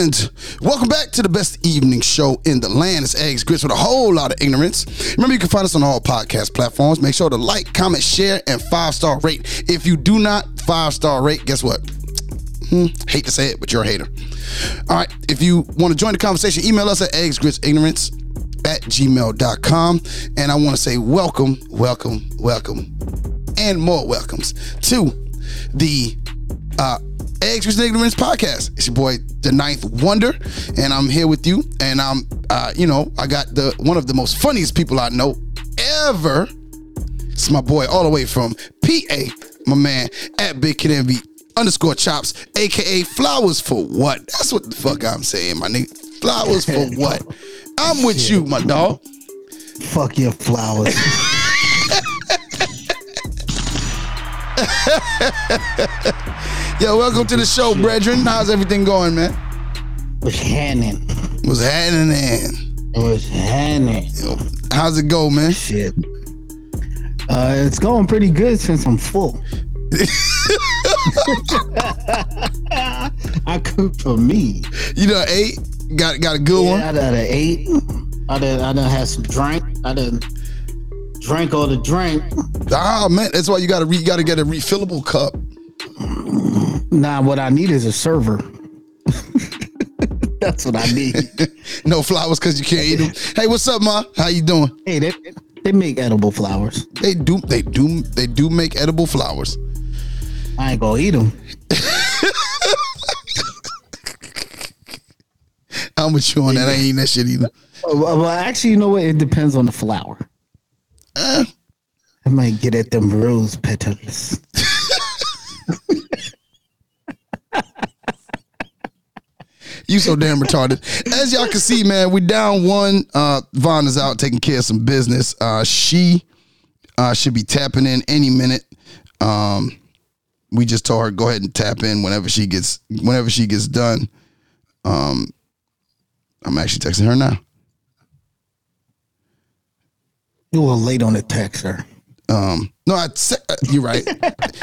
And welcome back to the best evening show in the land. It's Eggs Grits with a whole lot of ignorance. Remember, you can find us on all podcast platforms. Make sure to like, comment, share, and five star rate. If you do not five star rate, guess what? Hmm, hate to say it, but you're a hater. All right. If you want to join the conversation, email us at eggsgritsignorance at gmail.com. And I want to say welcome, welcome, welcome, and more welcomes to the uh, Eggs with Ignorance podcast. It's your boy, the Ninth Wonder, and I'm here with you. And I'm, uh, you know, I got the one of the most funniest people I know ever. It's my boy, all the way from PA, my man at Big Kid Envy underscore chops, aka flowers for what? That's what the fuck I'm saying, my nigga. Flowers for what? I'm with you, my dog. Fuck your flowers. Yo, welcome to the show, brethren. How's everything going, man? was happening. What's happening? Was happening. Yo, how's it go, man? Shit. Uh, it's going pretty good since I'm full. I cooked for me. You done ate? Got got a good one? Yeah, I done ate. I done, I done had some drink. I done drank all the drink. Ah man, that's why you gotta re, you gotta get a refillable cup. Nah, what I need is a server. That's what I need. no flowers because you can't eat them. Hey, what's up, ma? How you doing? hey, they, they make edible flowers. They do they do they do make edible flowers. I ain't gonna eat them. I'm with you on that. I ain't eating that shit either. Well, actually, you know what? It depends on the flower. Eh, I might get at them rose petals. You so damn retarded. As y'all can see, man, we down one. Uh Von is out taking care of some business. Uh she uh should be tapping in any minute. Um we just told her go ahead and tap in whenever she gets whenever she gets done. Um I'm actually texting her now. You were late on the text, sir. Um, no, I uh, you're right.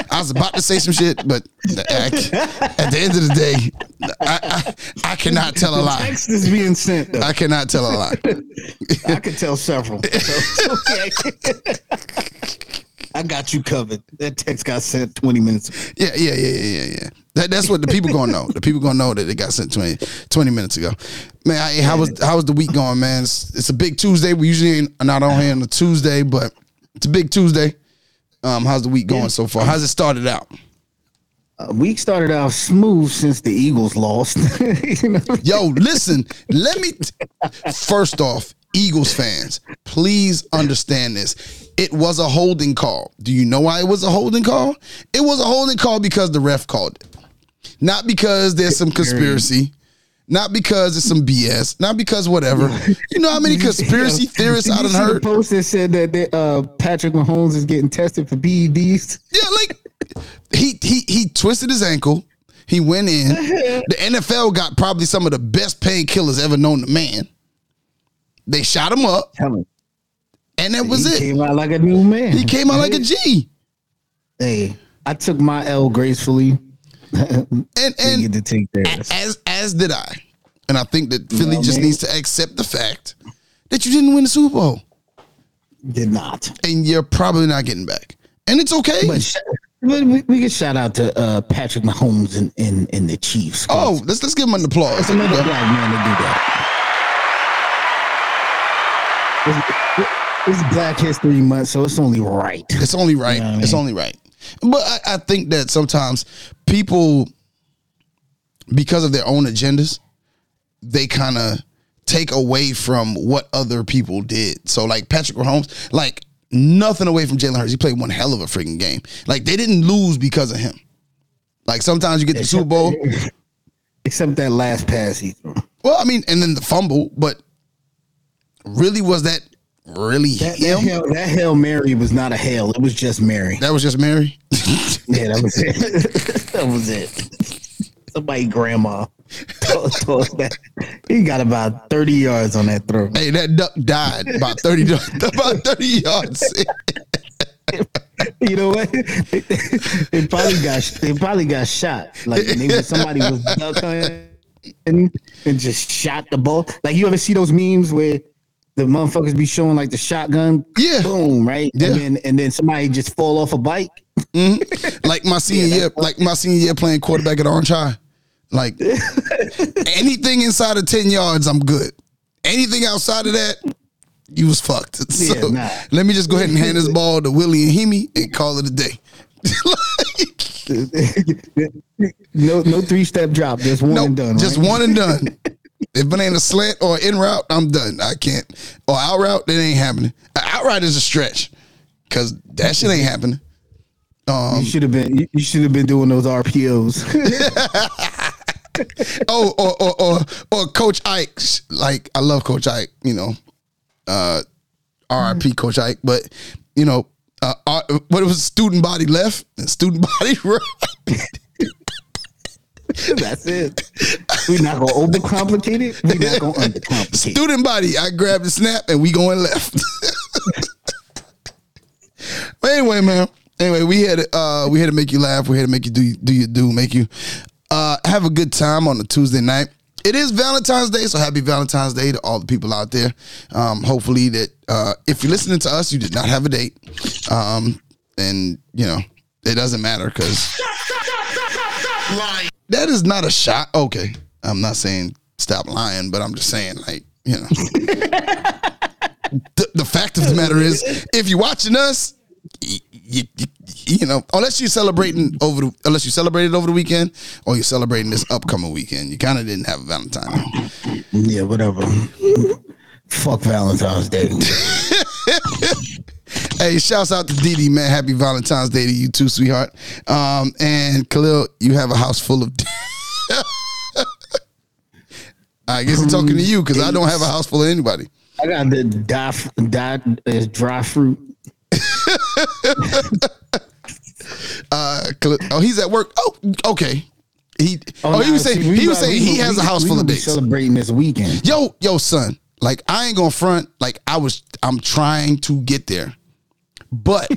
I was about to say some shit, but I, at the end of the day, I, I, I cannot tell a lie. Text is being sent. Though. I cannot tell a lie. I could tell several. So, okay. I got you covered. That text got sent 20 minutes ago. Yeah, yeah, yeah, yeah, yeah, yeah. That, that's what the people gonna know. The people gonna know that it got sent 20, 20 minutes ago. Man, I, how was how was the week going, man? It's, it's a big Tuesday. We usually ain't- not on here on a Tuesday, but it's a big Tuesday. Um, how's the week going so far? How's it started out? Uh, week started out smooth since the Eagles lost. you know? Yo, listen, let me first off, Eagles fans, please understand this. It was a holding call. Do you know why it was a holding call? It was a holding call because the ref called it. Not because there's some conspiracy. Not because it's some BS. Not because whatever. You know how many conspiracy theorists Did I you done heard? The post that said that they, uh, Patrick Mahomes is getting tested for PEDs. Yeah, like he he he twisted his ankle. He went in. The NFL got probably some of the best painkillers ever known to man. They shot him up, and that was he it. came out like a new man. He came out like a G. Hey, I took my L gracefully. And and to take theirs. as as did I. And I think that Philly know, just needs to accept the fact that you didn't win the Super Bowl. Did not. And you're probably not getting back. And it's okay. But we, we can shout out to uh, Patrick Mahomes and, and, and the Chiefs. oh, let's let's give him an applause. it's another black man to do that. It's, it's Black History Month, so it's only right. It's only right. You know It's mean? only right. But I, I think that sometimes people, because of their own agendas, they kind of take away from what other people did. So like Patrick Mahomes, like nothing away from Jalen Hurts. He played one hell of a freaking game. Like they didn't lose because of him. Like sometimes you get the Super Bowl. Except that last pass he threw. Well, I mean, and then the fumble, but really was that really That, that, hail, that Hail Mary was not a hail. It was just Mary. That was just Mary. Yeah, that was it. that was it. Somebody grandma told, told that. He got about 30 yards on that throw. hey, that duck died about thirty about thirty yards. You know what? They, they probably got they probably got shot. Like maybe somebody was duck hunting and, and just shot the ball. Like you ever see those memes where the motherfuckers be showing like the shotgun, Yeah. boom, right, Yeah. and then and then somebody just fall off a bike. Mm-hmm. like my senior year, like my senior year playing quarterback at Orange High. Like anything inside of ten yards, I'm good. Anything outside of that, you was fucked. So Yeah, nah. let me just go ahead and hand this ball to Willie and Hemi and call it a day. no, no three step drop, just one Nope, and done. just right? one and done. If it ain't a slant or in route, I'm done. I can't. Or out route, that ain't happening. A Out route is a stretch because that shit ain't happening. You should have been. You, should have been doing those RPOs. oh, or or or, or Coach Ike. Like I love Coach Ike. You know, uh, R.I.P. Coach Ike. But you know, uh, uh, what it was student body left and student body right. That's it. We're not gonna overcomplicate it. We're not gonna undercomplicate. it. Student body. I grabbed the snap and we going left. but anyway, man. Anyway, we had to, uh we had to make you laugh. We had to make you do do you do make you uh have a good time on a Tuesday night. It is Valentine's Day, so happy Valentine's Day to all the people out there. Um, hopefully that uh, if you're listening to us, you did not have a date, um, and you know it doesn't matter because that is not a shot. Okay, I'm not saying stop lying, but I'm just saying like you know. the, the fact of the matter is, if you're watching us, you, you, you know, unless you're celebrating over the, unless you celebrated over the weekend or you're celebrating this upcoming weekend, you kind of didn't have a Valentine. Yeah, whatever. Fuck Valentine's Day. Hey, shouts out to Didi, man. Happy Valentine's Day to you too, sweetheart. Um, and Khalil, you have a house full of. I guess I'm talking to you because I don't have a house full of anybody. I got the dry, dry, uh, dry fruit. Uh, oh, he's at work. Oh, okay. He oh, nah, he was saying he was saying we he has a house full of dates. Celebrating this weekend. Yo, yo, son. Like I ain't gonna front. Like I was, I'm trying to get there, but,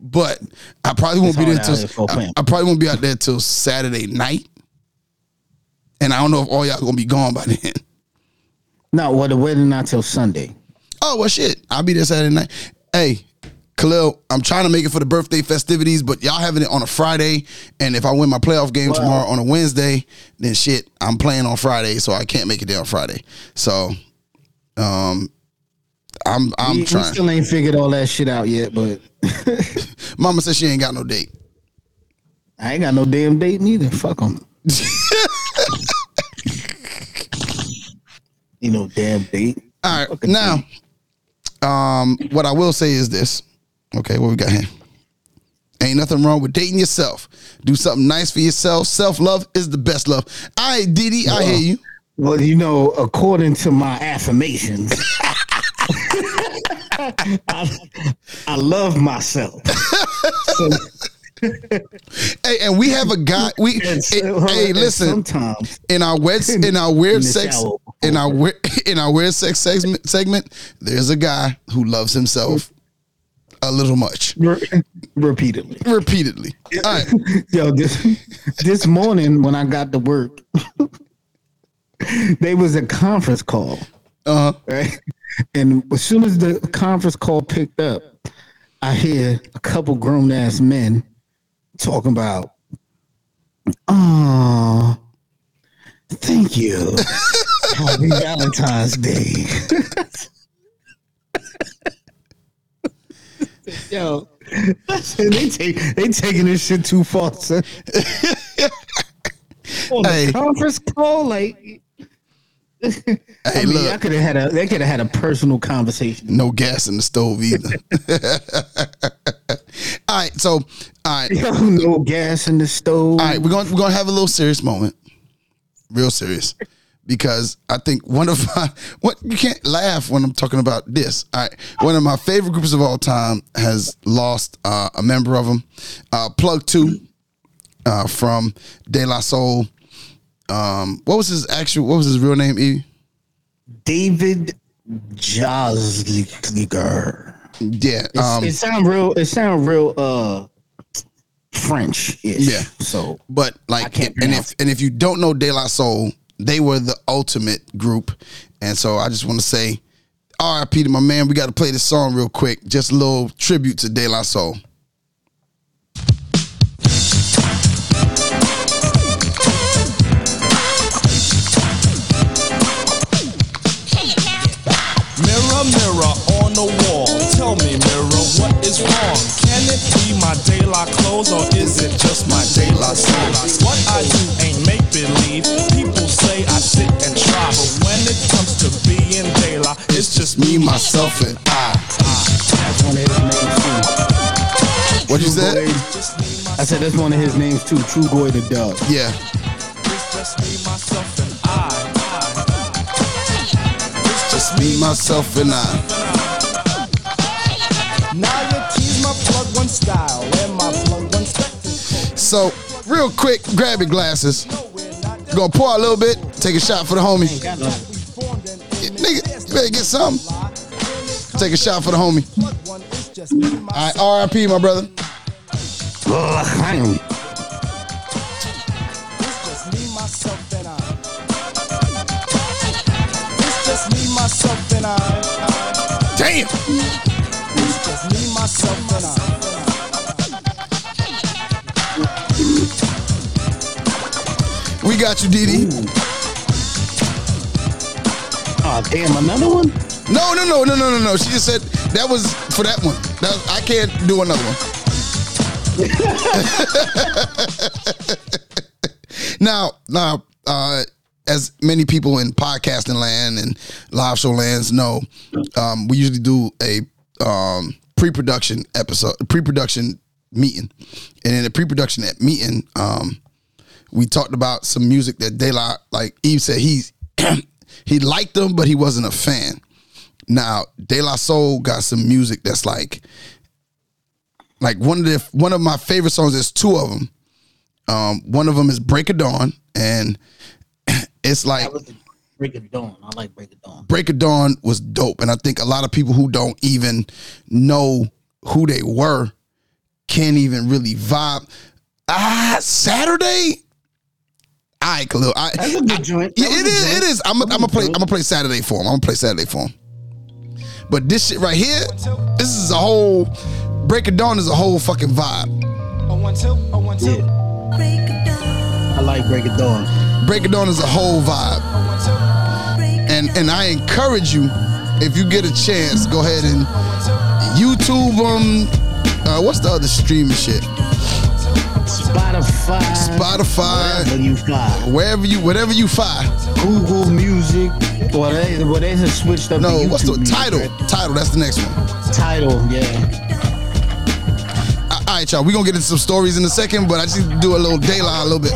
but I probably won't It's be there till I. I probably won't be out there till Saturday night, and I don't know if all y'all gonna be gone by then. No, well, the wedding not till Sunday. Oh well, shit. I'll be there Saturday night. Hey, Khalil, I'm trying to make it for the birthday festivities, but y'all having it on a Friday, and if I win my playoff game Well- tomorrow on a Wednesday, then shit, I'm playing on Friday, so I can't make it there on Friday. So, um, I'm I'm we, we trying. still ain't figured all that shit out yet, but Mama says she ain't got no date. I ain't got no damn date neither. Fuck them. you know, damn date. All right, now, um, what I will say is this. Okay, what we got here? Ain't nothing wrong with dating yourself. Do something nice for yourself. Self love is the best love. All right, Didi, I hear you. Well, you know, according to my affirmations, I, I love myself. So, Hey, and we have a guy. We so- hey, listen. Sometimes In our wed, in our weird in sex, shower. in our weird, in our weird sex segment, segment, there's a guy who loves himself a little much, re- repeatedly. repeatedly. All right, Yo, this this morning when I got to work, they was a conference call, Uh-huh. right? And as soon as the conference call picked up, I hear a couple grown ass men talking about, "Oh, thank you, Happy Valentine's Day." Yo, they take they taking this shit too far. Son. On the Hey. conference call, like I hey, mean, look. I could have had a they could have had a personal conversation. no gas in the stove either. all right, so all right, no gas in the stove. all right, we're gonna we're gonna have a little serious moment, real serious, because I think one of my what you can't laugh when I'm talking about this. All right, one of my favorite groups of all time has lost uh, a member of them, uh, Plug Two, uh, from De La Soul. Um, what was his actual? What was his real name? E. David Jolicoeur. Yeah. Um, it sound real. It sound real. Uh, French. Yeah. So But like, and if and if you don't know De La Soul, they were the ultimate group, and so I just want to say, R.I.P. to my man. We got to play this song real quick, just a little tribute to De La Soul. Is wrong? Can it be my De La clothes or is it just my De La soul? What I do ain't make believe. People say I sit and try, but when it comes to being De La, it's just Me, me, myself, and I. that's one of his names too. What you said? I said that's one of his names too. Trugoy the Dove. Yeah. It's just me, myself, and I. So, real quick, grab your glasses. Gonna pour a little bit. Take a shot for the homie. No. Nigga, you better get something. Take a shot for the homie. All right, RIP, my brother. We got you, Didi. Oh damn, another one. No, no, no, no, no, no, no. She just said that was for that one. That, I can't do another one. now, now, uh, as many people in podcasting land and live show lands know, um, we usually do a um, pre-production episode, pre-production meeting, and in the pre-production at meeting, um, we talked about some music that De La, like Eve said, he he liked them, but he wasn't a fan. Now, De La Soul got some music that's like, like one of the one of my favorite songs. There's two of them. Um, one of them is Break of Dawn, and it's like Break of Dawn. I like Break of Dawn. Break of Dawn was dope, and I think a lot of people who don't even know who they were can't even really vibe. Ah, Saturday. All right, Khalil. I, That's a good joint. yeah, That it was a is. joint. It is. I'm. I'm gonna play. I'm gonna play Saturday for him. I'm gonna play Saturday for him. But this shit right here, this is a whole. Break of Dawn is a whole fucking vibe. Yeah. I like Break of Dawn. Break of Dawn is a whole vibe. And and I encourage you, if you get a chance, go ahead and YouTube them. Uh, what's the other streaming shit? Spotify. Spotify. Wherever you find. Wherever you, whatever you find. Google Music. Well, they, well, they just switched up. No, the what's the YouTube music, Tidal? right? Tidal. That's the next one. Tidal, yeah. All right, y'all. We gonna get into some stories in a second, but I just do a little daylight a little bit.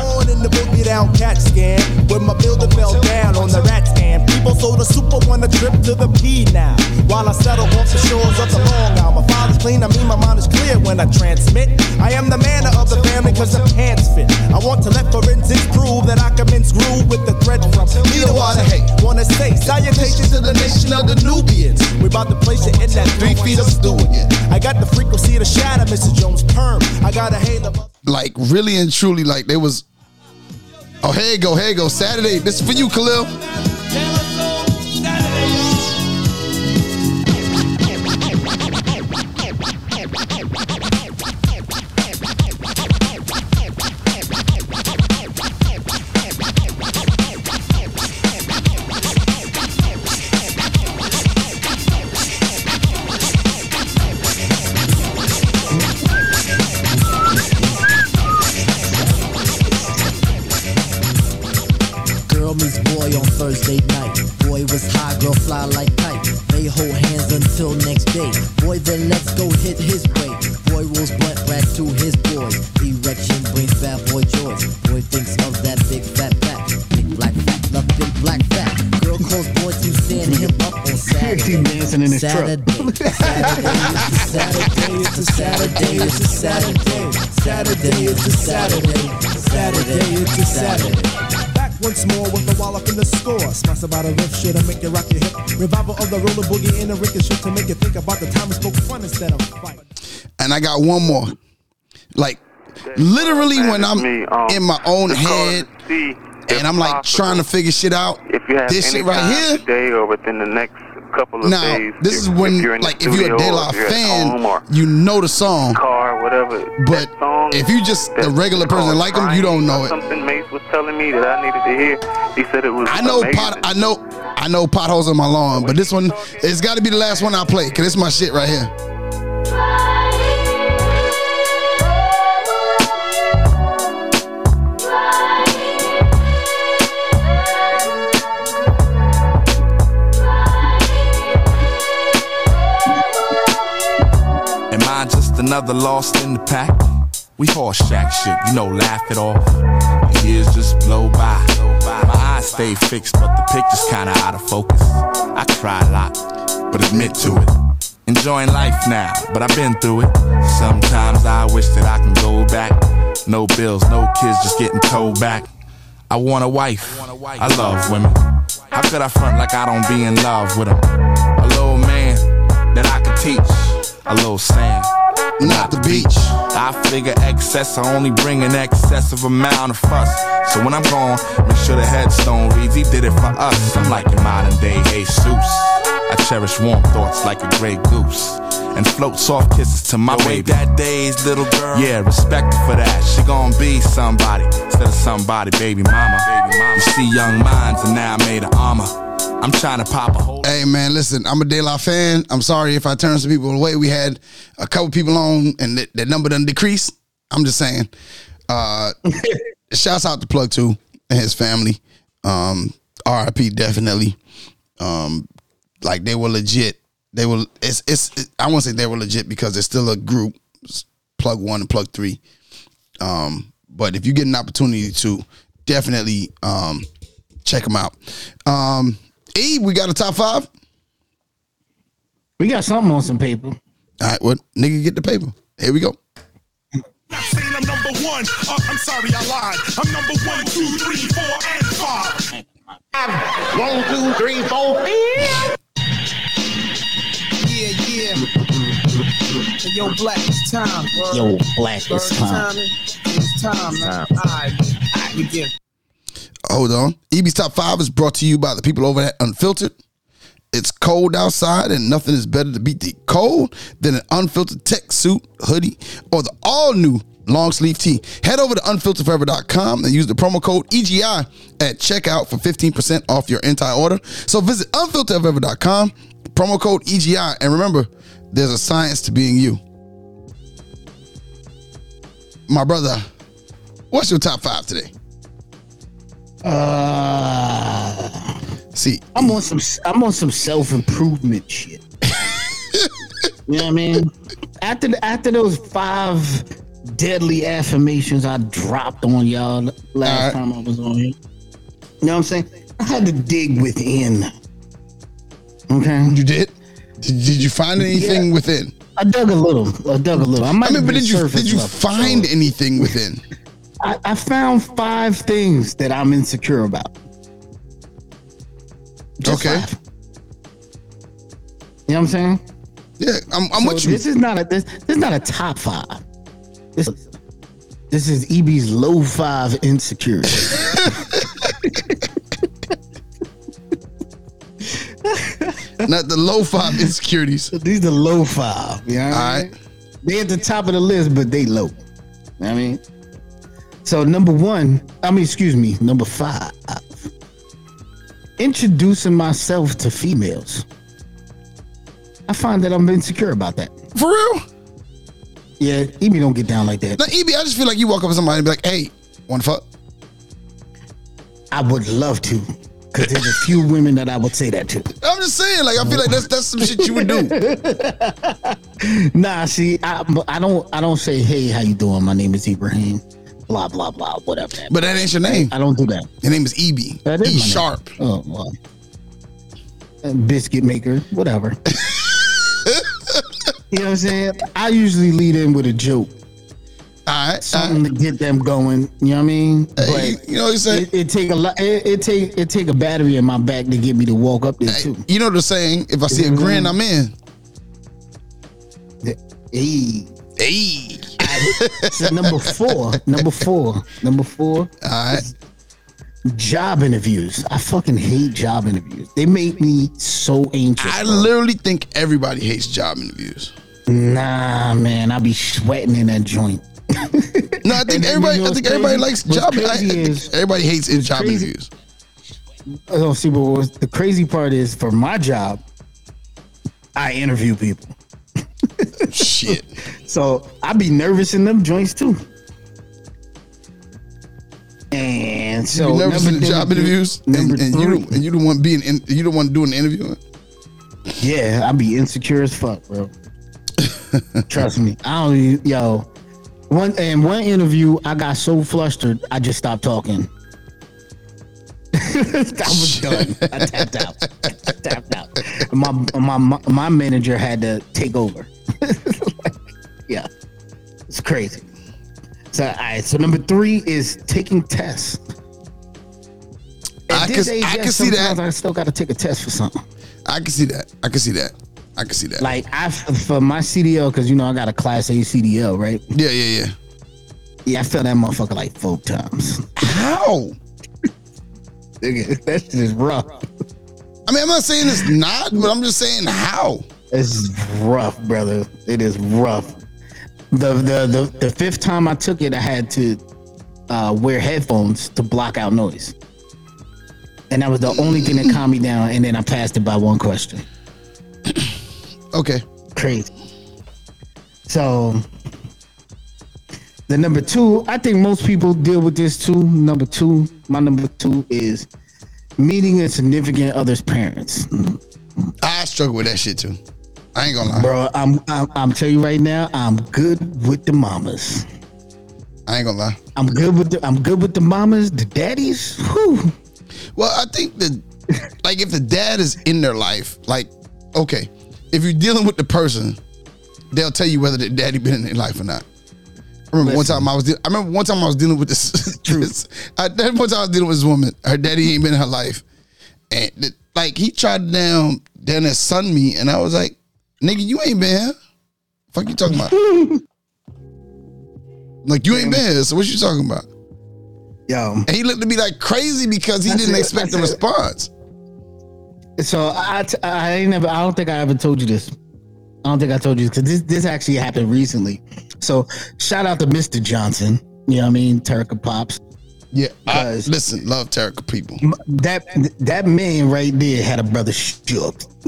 People so the super want a trip to the P now. While I settle off the shores of the Long Island. My father's clean, I mean my mind is clear when I transmit. I am the man of the family cause the pants fit. I want to let forensics prove that I can mince groove with the thread from Peter Water. Hey, wanna say salutations to the nation of the Nubians. We about to place it in that three feet of. I got the frequency to shatter Mr. Jones' perm. I got a halo. Like really and truly, like there was. Oh, here you go, here you go. Saturday. This is for you, Khalil. Revival of the roller boogie in the ricochet to make you think about the time we spoke fun instead of fight. and I got one more. Like literally Man, when I'm me, um, in my own head to see if and I'm like possible, trying to figure shit out. If you have this any shit right time here. today or within the next couple of Now, days, this if, is when, if you're like, if you're a De or La if you're at home or fan, you know the song. car, whatever. But song if you just a regular person like like 'em, you don't know it. Something Mace was telling me that I needed to hear. He said it was. I know amazing. pot. I know. I know potholes on my lawn, but this one, it's got to be the last one I play because it's my shit right here. Am I just another lost in the pack? We horse shack shit, you know, laugh it off. Years just blow by. My stay fixed, but the picture's kinda out of focus. I cry a lot, but admit to it. Enjoying life now, but I've been through it. Sometimes I wish that I can go back. No bills, no kids, just getting told back. I want a wife. I love women. How could I front like I don't be in love with them? A little man that I could teach. A little sand. Not the beach. I figure excess, I only bring an excessive amount of fuss. So when I'm gone, make sure the headstone reads, he did it for us. I'm like your modern day Jesus. I cherish warm thoughts like a gray goose. And float soft kisses to my baby. that days, little girl. Yeah, respect for that. She gon' be somebody instead of somebody, baby mama. Baby mama. You see young minds, and now I made an armor. I'm trying to pop a hole. Hey man, listen, I'm a De La fan. I'm sorry if I turned some people away. We had a couple people on and that, that number done decreased. I'm just saying. Uh shouts out to Plug Two and his family. Um RIP definitely. Um like they were legit. They were it's it's it, I won't say they were legit because there's still a group, plug one and plug three. Um, but if you get an opportunity to definitely um check them out. Um E, we got a top five. We got something on some paper. All right, what nigga get the paper? Here we go. Not saying I'm number one. Uh, I'm sorry, I lied. I'm number one, two, three, four, and five. One, two, three, four. Yeah, yeah. Hey, yo, Black, it's time, bro. Yo, black Bird is time. timing. It's time, man. All right, all right, begin. Hold on. Ibby's top five is brought to you by the people over at Unfiltered. It's cold outside, and nothing is better to beat the cold than an unfiltered tech suit, hoodie, or the all new long sleeve tee. Head over to unfilteredforever.com and use the promo code EGI at checkout for 15% off your entire order. So visit unfilteredforever.com, promo code EGI, and remember, there's a science to being you. My brother, what's your top five today? Uh, See, I'm on some. I'm on some self improvement shit. you know what I mean? After the, after those five deadly affirmations I dropped on y'all last Alright. time I was on here, you know what I'm saying? I had to dig within. Okay, You did? Did, did you find anything Yeah. within? I dug a little. I dug a little. I, might I mean, but did you did you level, find so anything within? I, I found five things that I'm insecure about. Just Okay. five. You know what I'm saying? Yeah, I'm, I'm So with you. This is not a this, this is not a top five. This this is Ibby's low five insecurity. Not the low five insecurities. These are low five. You know what I mean? They at the top of the list, but they low. You know what I mean, so number one, I mean, excuse me, number five. Introducing myself to females. I find that I'm insecure about that. For real? Yeah, Ibby don't get down like that. Now, Ibby, I just feel like you walk up to somebody and be like, hey, one fuck? I would love to, because there's a few women that I would say that to. I'm just saying, like, I feel like that's that's some shit you would do. Nah, see, I, I don't, I don't say, "Hey, how you doing? My name is Ibrahim." Blah blah blah, whatever. But that ain't your name. I don't do that. Your name is Ibby. That is E name. sharp. Oh well, Uh, biscuit maker, whatever. you know what I'm saying? I usually lead in with a joke, All right. something to get them going. You know what I mean? Hey, you know what you say? it, it take a lot. It, it take it take a battery in my back to get me to walk up there too. You know the saying, if I see a grin, I'm in. Hey, Hey. So number four, number four, number four. All right. Job interviews. I fucking hate job interviews. They make me so anxious. I bro. literally think everybody hates job interviews. Nah, man, I be sweating in that joint. No, I think everybody. you know I think what's everybody likes What's job. I, I is- everybody hates in job crazy- interviews. Oh, see, but the crazy part is for my job, I interview people. Shit. So I'd be nervous in them joints too. And so you nervous in job interviews, and, and you and you the one being in, you the one doing the interviewing. yeah, I'd be insecure as fuck, bro. Trust me, I don't. Even, yo, one in one interview, I got so flustered, I just stopped talking. I was done. I tapped out. I tapped out. My my my manager had to take over. yeah, it's crazy. So, all right. So number three is taking tests. I At can- age, I yeah, can see that. I still got to take a test for something. I can see that. I can see that. I can see that. Like I for my CDL, because you know I got a Class A CDL, right? yeah, yeah, yeah. Yeah, I felt that motherfucker like four times. How? That shit is rough. I mean, I'm not saying it's not, but I'm just saying how. It's rough, brother. It is rough. The the the, the fifth time I took it, I had to uh, wear headphones to block out noise, and that was the only thing that calmed me down. And then I passed it by one question. Okay. Crazy. So the number two, I think most people deal with this too. Number two, my number two is meeting a significant other's parents. I struggle with that shit too. I ain't gonna lie. Bro, I'm I'm I'm telling you right now, I'm good with the mamas. I ain't gonna lie. I'm good with the I'm good with the mamas, the daddies. Whew. Well, I think that, like, if the dad is in their life, like, okay, if you're dealing with the person, they'll tell you whether the daddy been in their life or not. I remember one time I was. De- I remember one time I was dealing with this. this I, that one time I was dealing with this woman. Her daddy ain't been in her life, and th- like he tried to down down there son me, and I was like, "Nigga, you ain't been here. Fuck you talking about? like you ain't been here. So what you talking about?" Yo. And he looked at me like crazy because he didn't it. expect a it. response. So I, t- I ain't never. I don't think I ever told you this. I don't think I told you because this this actually happened recently. So shout out to Mr. Johnson. You know what I mean? Terica Pops. Yeah, I, listen, love Terrica people. That that man right there had a brother shook.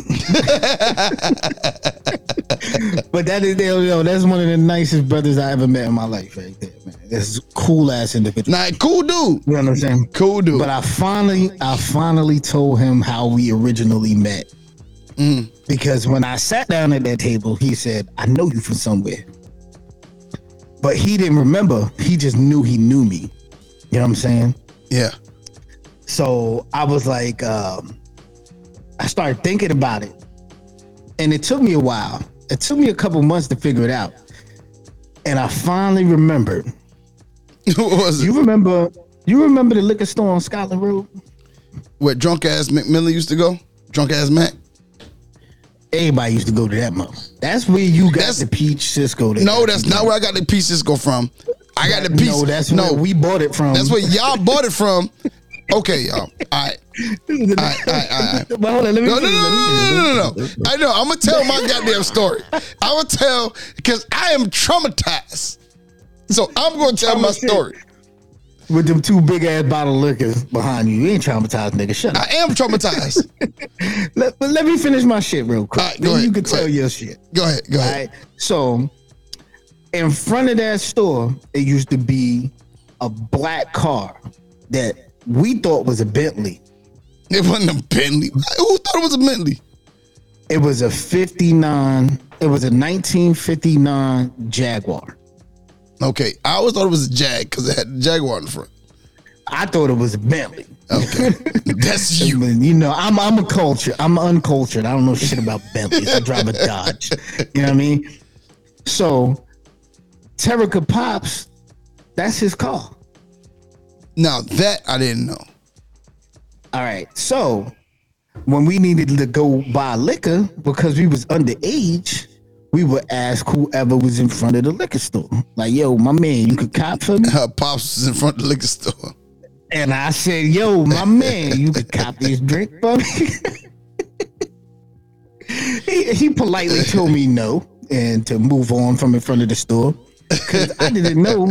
but that is yo, that's one of the nicest brothers I ever met in my life right there, man. That's a cool ass individual. Nah, cool dude. You know what I'm saying? Cool dude. But I finally, I finally told him how we originally met. Mm. Because when I sat down at that table, he said, "I know you from somewhere," but he didn't remember. He just knew he knew me. You know what I'm saying? yeah. So I was like, um, I started thinking about it, and it took me a while. It took me a couple months to figure it out, and I finally remembered. what was it? You remember? You remember the liquor store on Scotland Road? Where drunk ass McMillan used to go? Drunk ass Mac? Everybody used to go to that mother. That's where you got That's- the peach Cisco. that No, that's not where I got the peach Cisco from. I got the piece. No, that's no. where we bought it from. that's where y'all bought it from. Okay, y'all. All right. All right, all right, all right. But hold on, let me No, no, finish, no, let me finish, no, no, no, no, no. I know. I'm gonna tell my goddamn story. I'm gonna tell because I am traumatized. So I'm gonna tell my story. With them two big ass bottle of liquors behind you, you ain't traumatized, nigga. Shut up. I am traumatized. Let, but let me finish my shit real quick. All right, go then ahead, you can go tell ahead. your shit. Go ahead. Go ahead. right. So, in front of that store, it used to be a black car that we thought was a Bentley. It wasn't a Bentley. Who thought it was a Bentley? It was a 59, it was a 1959 Jaguar. Okay, I always thought it was a Jag because it had Jaguar in the front. I thought it was a Bentley. Okay, that's you. You know, I'm I'm a culture. I'm uncultured. I don't know shit about Bentleys. I drive a Dodge. You know what I mean? So, Terica Pops, that's his car. Now that I didn't know. All right. So, when we needed to go buy liquor because we was underage, we would ask whoever was in front of the liquor store, like, "Yo, my man, you could cop for me." Her pops was in front of the liquor store. And I said, "Yo, my man, you could cop this drink for me." he, he politely told me no and to move on from in front of the store because I didn't know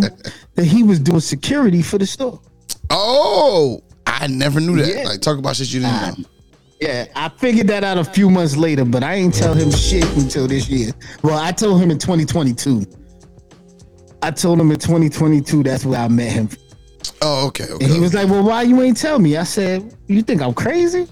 that he was doing security for the store. Oh, I never knew that. Yeah. Like talk about shit you didn't know. Yeah, I figured that out a few months later, but I ain't tell him shit until this year. Well, I told him in 2022. I told him in 2022 that's where I met him. Oh, okay, okay. And he was like, Well, why you ain't tell me? I said, You think I'm crazy?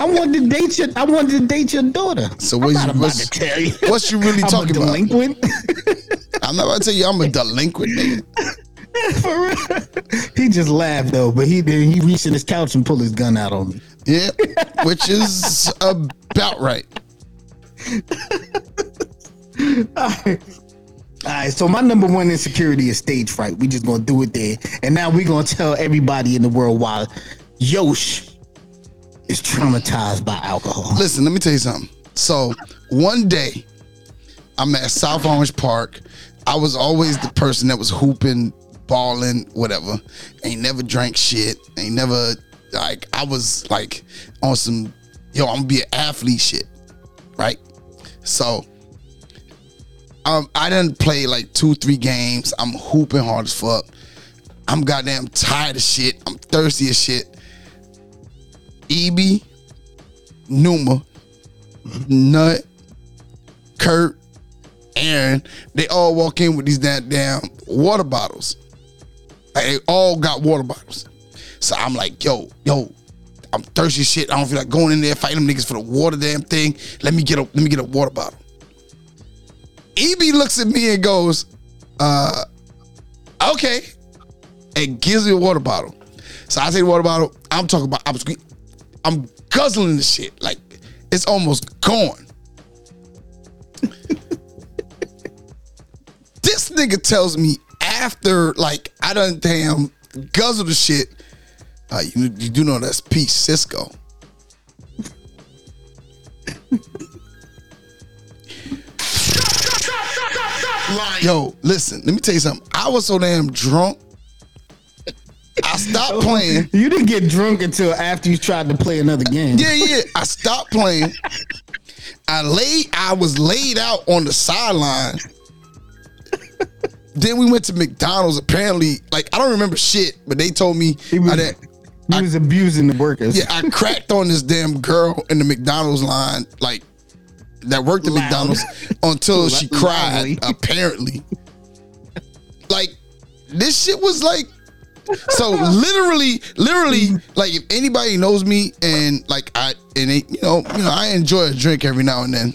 I wanted to date your I wanted to date your daughter. So I'm what not you- about what's- to tell you. what you really I'm talking about? delinquent. I'm not about to tell you I'm a delinquent nigga. For real. He just laughed though, but he then he reached in his couch and pulled his gun out on me. Yeah, which is about right. All right, so my number one insecurity is stage fright. We just gonna do it there, and now we're gonna tell everybody in the world why Yosh is traumatized by alcohol. Listen, let me tell you something. So one day, I'm at South Orange Park. I was always the person that was hooping, balling, whatever. Ain't never drank shit. Ain't never like I was like on some yo. I'm gonna be an athlete shit, right? So. Um, I didn't play like two, three games. I'm hooping hard as fuck. I'm goddamn tired of shit. I'm thirsty as shit. Ibby, Numa, Nut, Kurt, Aaron, they all walk in with these damn, water bottles. Like, they all got water bottles. So I'm like, yo, yo, I'm thirsty shit. I don't feel like going in there fighting them niggas for the water damn thing. Let me get a let me get a water bottle. Ibby looks at me and goes, uh, okay. And gives me a water bottle. So I take the water bottle. I'm talking about I'm I'm guzzling the shit. Like it's almost gone. this nigga tells me after like I done damn guzzle the shit. Uh, you, you do know that's Pete Cisco. Yo, listen, let me tell you something. I was so damn drunk. I stopped playing. You didn't get drunk until after you tried to play another game. Yeah, yeah. I stopped playing. I laid. I was laid out on the sideline. then we went to McDonald's. Apparently, like I don't remember shit, but they told me He was, I did, he was abusing the workers. yeah, I cracked on this damn girl in the McDonald's line, like that worked at Loud. McDonald's until she cried. Apparently, like this shit was like. So literally, literally, like if anybody knows me and like I and it, you know, you know, I enjoy a drink every now and then.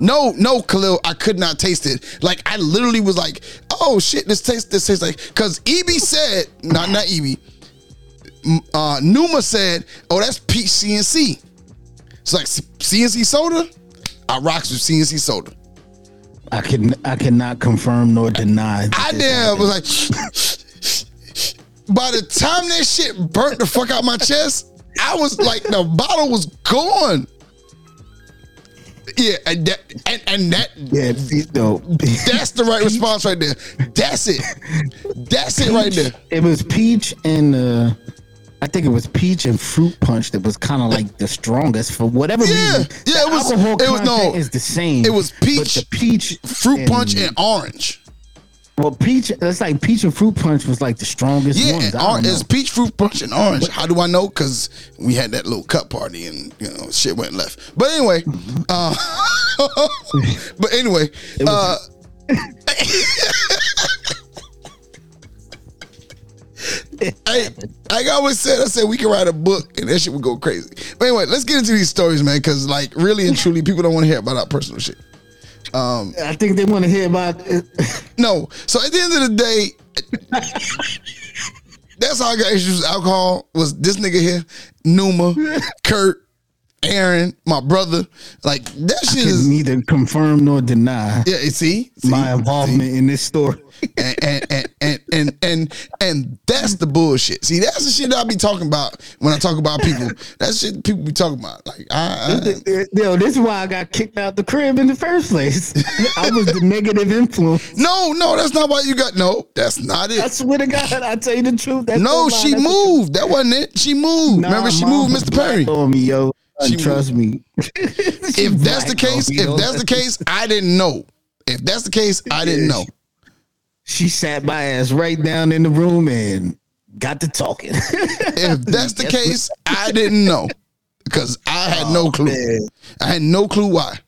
No, no, Khalil, I could not taste it. Like I literally was like, oh shit, this tastes, this tastes like. Cause Ibby said, not not Ibby, uh, Numa said, "Oh, that's peach CNC." It's like CNC soda. I rocks with CNC soda. I can I cannot confirm nor deny. I damn was like. By the time that shit burnt the fuck out my chest, I was like, the bottle was gone. Yeah, and that and, and that yeah, no. that's the right response right there. That's it. That's it right there. It was peach and uh, I think it was peach and fruit punch that was kind of like the strongest for whatever Yeah, reason. yeah, it was- alcohol it was- no, is the same. it was peach, peach, Fruit punch and orange. Well, peach. That's like peach and fruit punch was like the strongest Yeah, ones. and I don't orange, know. it's peach fruit punch and orange. How do I know? Because we had that little cut party and you know shit went left. But anyway, uh, but anyway, uh, I, I always said, I said we can write a book and that shit would go crazy. But anyway, let's get into these stories, man, because like really and truly, people don't want to hear about our personal shit. Um, I think they want to hear about. It. No. So at the end of the day, that's how I got issues with alcohol. Was this nigga here, Numa, Kurt, Aaron, my brother. Like that shit is. neither confirm nor deny Yeah, see, see, my involvement in this story. and and and and, and and and that's the bullshit. See, that's the shit I be talking about when I talk about people. That's shit people be talking about. Like I, I Yo, this is why I got kicked out the crib in the first place. I was the negative influence. no, no, that's not why you got. No, that's not it. I swear to God, I tell you the truth. That's no, she moved. That wasn't it. She moved. Nah, Remember, she moved, Mr. Perry. On me, yo. She trust me. If that's the case, if that's the case, I didn't know. If that's the case, I didn't know. she sat my ass right down in the room and got to talking. If that's the case, I didn't know because I had no clue. man. I had no clue why.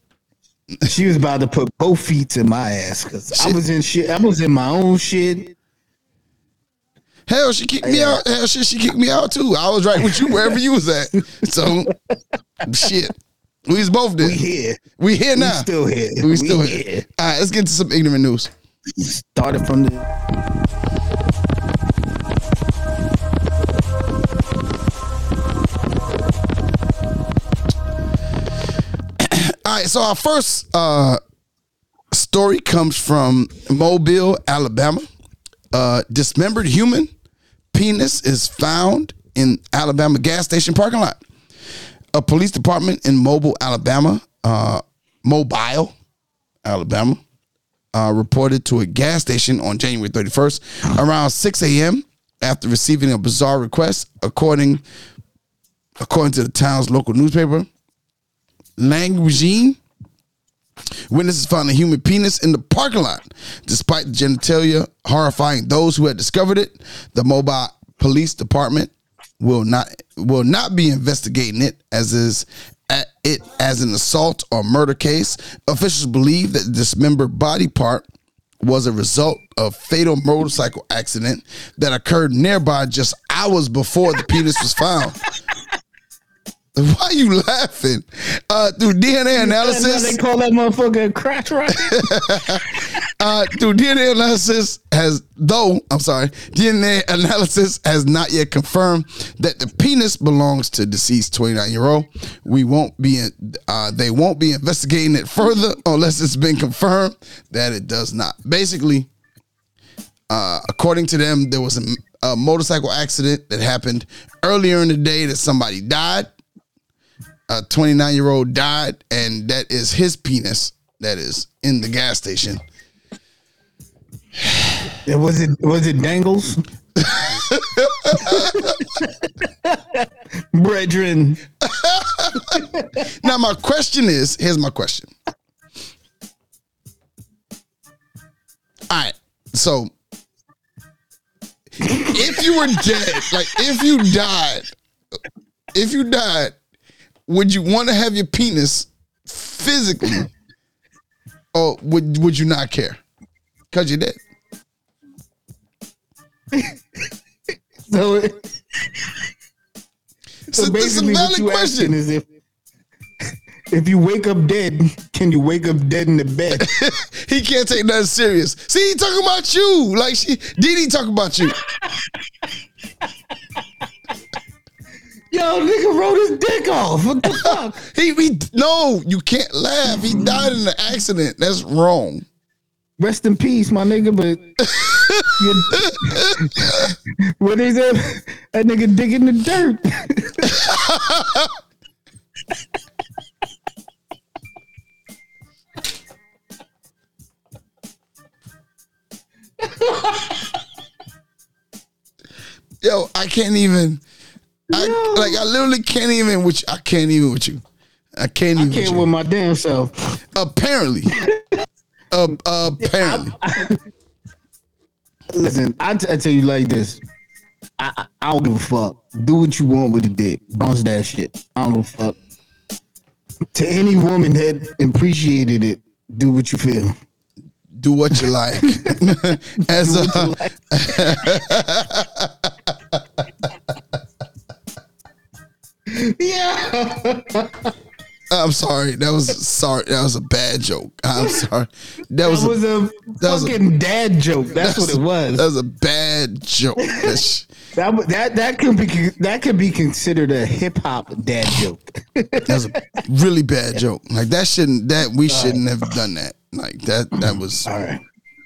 she was about to put both feet in my ass because I was in shit. I was in my own shit. Hell, she kicked me out. Hell, shit, she kicked me out too. I was right with you wherever you was at. So, shit, we was both there. We here. We here now. still here. We still We here. here. All right, let's get to some ignorant news. Started from the. All right, so our first uh, story comes from Mobile, Alabama. Uh, dismembered human penis is found in Alabama gas station parking lot. A police department in Mobile, Alabama, uh, Mobile, Alabama, uh, reported to a gas station on January 31st around 6 a.m. after receiving a bizarre request, according according to the town's local newspaper. Lagniappe. Witnesses found a human penis in the parking lot. Despite the genitalia horrifying those who had discovered it, the mobile police department will not will not be investigating it as is it as an assault or murder case. Officials believe that the dismembered body part was a result of fatal motorcycle accident that occurred nearby just hours before the penis was found. Why are you laughing? Uh, through DNA analysis, they call that motherfucker a crotch rocket. uh, through DNA analysis has though I'm sorry, DNA analysis has not yet confirmed that the penis belongs to deceased 29 year old. We won't be uh, they won't be investigating it further unless it's been confirmed that it does not. Basically, uh, according to them, there was a, a motorcycle accident that happened earlier in the day that somebody died. A 29 year old died, and that is his penis that is in the gas station. Yeah, was it was it Dangles? Brethren, Now, my question is here's my question. All right. So, if you were dead, like if you died, if you died, would you want to have your penis physically, or would would you not care? Cause you're dead. so, So, so basically, what valid you asking question. is if if you wake up dead, can you wake up dead in the bed? he can't take nothing serious. See, he talking about you. Like she Didi talking about you. Yo, nigga wrote his dick off. What the fuck? He, he no, you can't laugh. He died in an accident. That's wrong. Rest in peace, my nigga. But what is that? that nigga dig in the dirt. Yo, I can't even. I No. like. I literally can't even. With you. I can't even with you. I can't even. Can't with with my damn self. Apparently. uh, apparently. Listen, I, t- I tell you like this. I, I, I don't give a fuck. Do what you want with the dick. Bounce that shit. I don't give a fuck. To any woman that appreciated it, do what you feel. Do what you like. As a, Yeah. I'm sorry. That was sorry. That was a bad joke. I'm sorry. That was That a, was a that was a- fucking dad joke. That's what it was. That was a bad joke. That's, That that that could be that could be considered a hip hop dad joke. that was a really bad joke. Like that shouldn't. That we shouldn't have done that. Like that. That was. All right.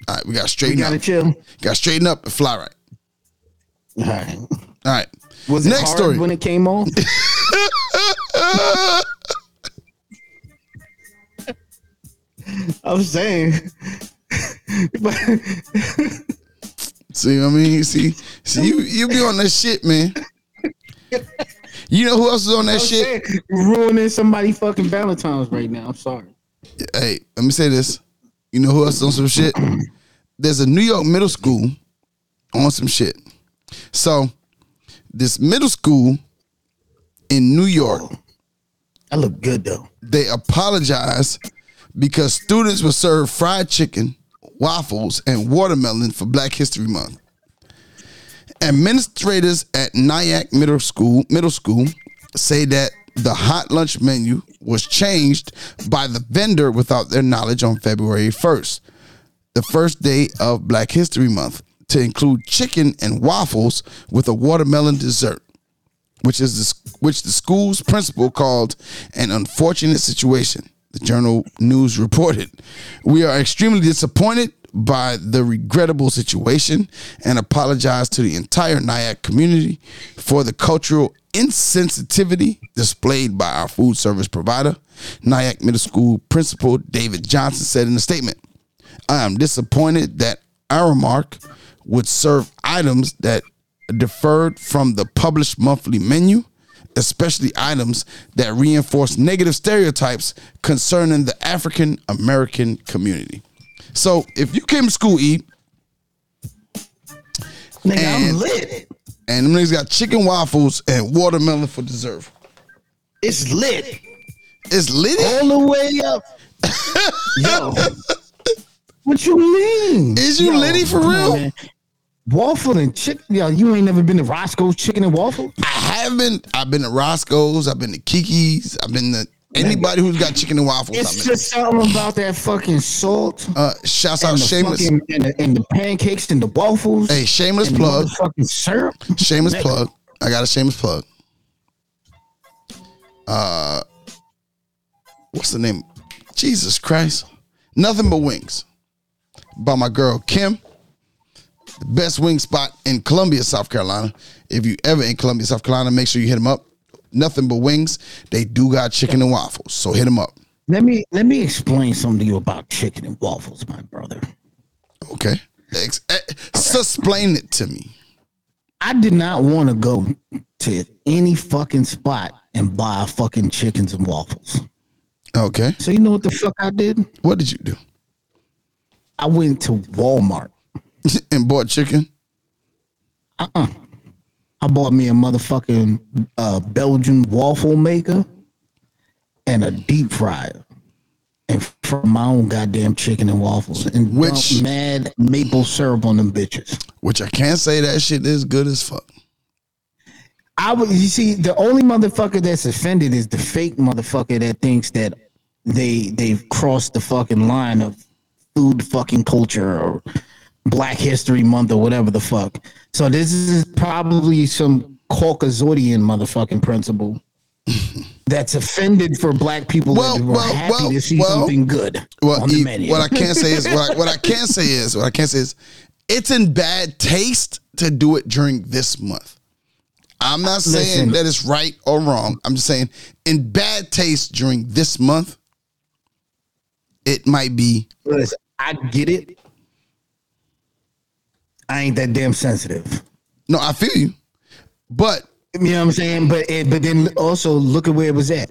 All right, we got straighten gotta up. chill. Got straighten up and fly right. All right. All right. Was it Next hard story. when it came on? I'm saying. See what I mean? See, see you you be on that shit, man. You know who else is on that I'm shit? saying, ruining somebody fucking Valentine's right now. I'm sorry. Hey, let me say this. You know who else is on some shit? There's a New York middle school on some shit. So, this middle school in New York, oh. I look good though. they apologize because students were served fried chicken, waffles, and watermelon for Black History Month. Administrators at Nyack Middle School, middle school, say that the hot lunch menu was changed by the vendor without their knowledge on February 1st, the first day of Black History Month, to include chicken and waffles with a watermelon dessert which is the, which the school's principal called an unfortunate situation. The Journal News reported, "We are extremely disappointed by the regrettable situation and apologize to the entire Nyack community for the cultural insensitivity displayed by our food service provider." Nyack Middle School principal David Johnson said in a statement, "I am disappointed that Aramark would serve items that deferred from the published monthly menu, especially items that reinforce negative stereotypes concerning the African American community. So if you came to school, E, Nigga, And- I'm lit. and them niggas got chicken waffles and watermelon for dessert, It's lit. it's lit. All the way up. Yo. What you mean? Is you Yo, litty for on, real? man. Waffle and chicken. Yo, you ain't never been to Roscoe's Chicken and Waffle? I haven't. I've been to Roscoe's. I've been to Kiki's. I've been to anybody who's got chicken and waffles. It's been. just something about that fucking salt Uh, shouts out shameless. fucking and the, and the pancakes and the waffles. Hey, shameless plug. The fucking syrup. Shameless plug. I got a shameless plug. Uh, what's the name? Jesus Christ! Nothing but wings. By my girl Kim. The best wing spot in Columbia, South Carolina. If you ever in Columbia, South Carolina, make sure you hit them up. Nothing but wings. They do got chicken and waffles, so hit them up. Let me let me explain something to you about chicken and waffles, my brother. Okay. Ex- eh, Explain it to me. I did not want to go to any fucking spot and buy fucking chickens and waffles. Okay. So you know what the fuck I did? What did you do? I went to Walmart. and bought chicken. Uh-uh. I bought me a motherfucking uh, Belgian waffle maker and a deep fryer. And from my own goddamn chicken and waffles and Which- mad maple syrup on them bitches. Which I can't say that shit is good as fuck. I would you see the only motherfucker that's offended is the fake motherfucker that thinks that they they've crossed the fucking line of food fucking culture or Black History Month or whatever the fuck. So this is probably some Caucasian motherfucking principle that's offended for black people Well, that were well, happy well, to see well, something good Well, on the e- menu. what I can't say is what I, what I can say is what I can say is it's in bad taste to do it during this month. I'm not uh, saying Listen. that it's right or wrong. I'm just saying in bad taste during this month, it might be Listen, I get it. I ain't that damn sensitive. no. I feel you, but You know what I'm saying? But it, but then also look at where it was at.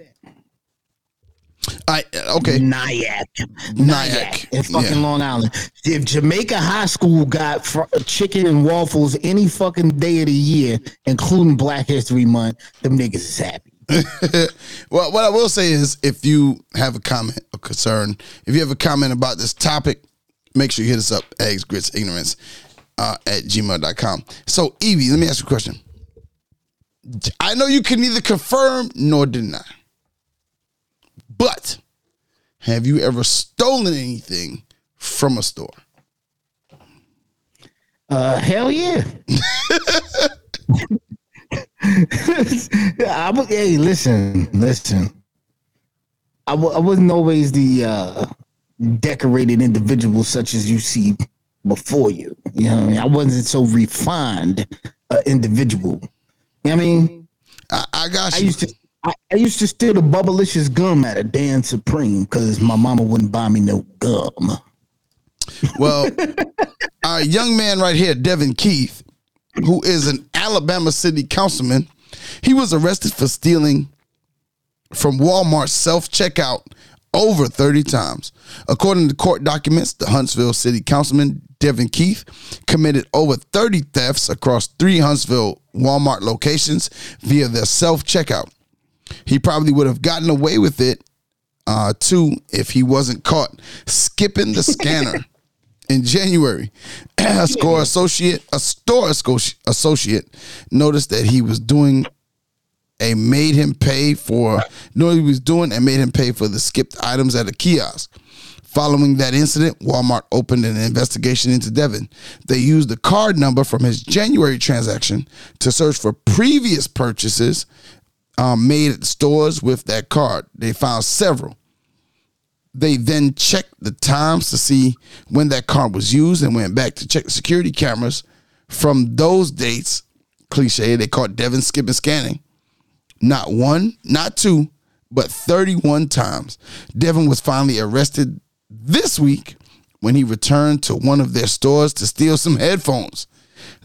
I okay. Nyack, Nyack, Nyack, in fucking yeah. Long Island. If Jamaica High School got fr- chicken and waffles any fucking day of the year, including Black History Month, them niggas is happy. Well, what I will say is if you have a comment or concern, if you have a comment about this topic, make sure you hit us up, eggs, grits, ignorance uh, at gmail.com. So, Ibby, let me ask you a question. I know you can neither confirm nor deny, but have you ever stolen anything from a store? Uh, hell yeah. I hey, listen, listen. I w- I wasn't always the uh, decorated individual such as you see before you. You know, what I, mean? I wasn't so refined uh, individual. You know I mean? I, I got I used to. I, I used to steal the bubblicious gum at a Dan Supreme because my mama wouldn't buy me no gum. Well, our young man right here, Devyn Keith, who is an Alabama city councilman, he was arrested for stealing from Walmart self checkout over 30 times. According to court documents, the Huntsville city councilman, Devyn Keith, committed over 30 thefts across three Huntsville Walmart locations via their self checkout. He probably would have gotten away with it uh, too if he wasn't caught skipping the scanner in January. a store associate, a store associate, noticed that he was doing a made him pay for no he was doing and made him pay for the skipped items at a kiosk. Following that incident, Walmart opened an investigation into Devyn. They used the card number from his January transaction to search for previous purchases um, made at stores with that card. They found several. They then checked the times to see when that card was used and went back to check the security cameras from those dates. Cliche, they caught Devyn skipping scanning. Not one, not two, but 31 times. Devyn was finally arrested this week when he returned to one of their stores to steal some headphones.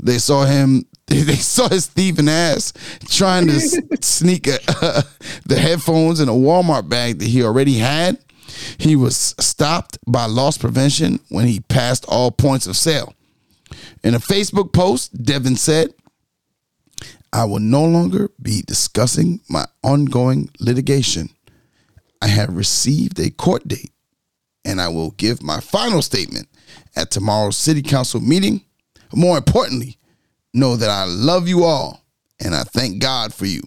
They saw him. They saw his thieving ass trying to sneak a, the headphones in a Walmart bag that he already had. He was stopped by loss prevention when he passed all points of sale. In a Facebook post, Devyn said, I will no longer be discussing my ongoing litigation. I have received a court date and I will give my final statement at tomorrow's city council meeting. More importantly, know that I love you all and I thank God for you.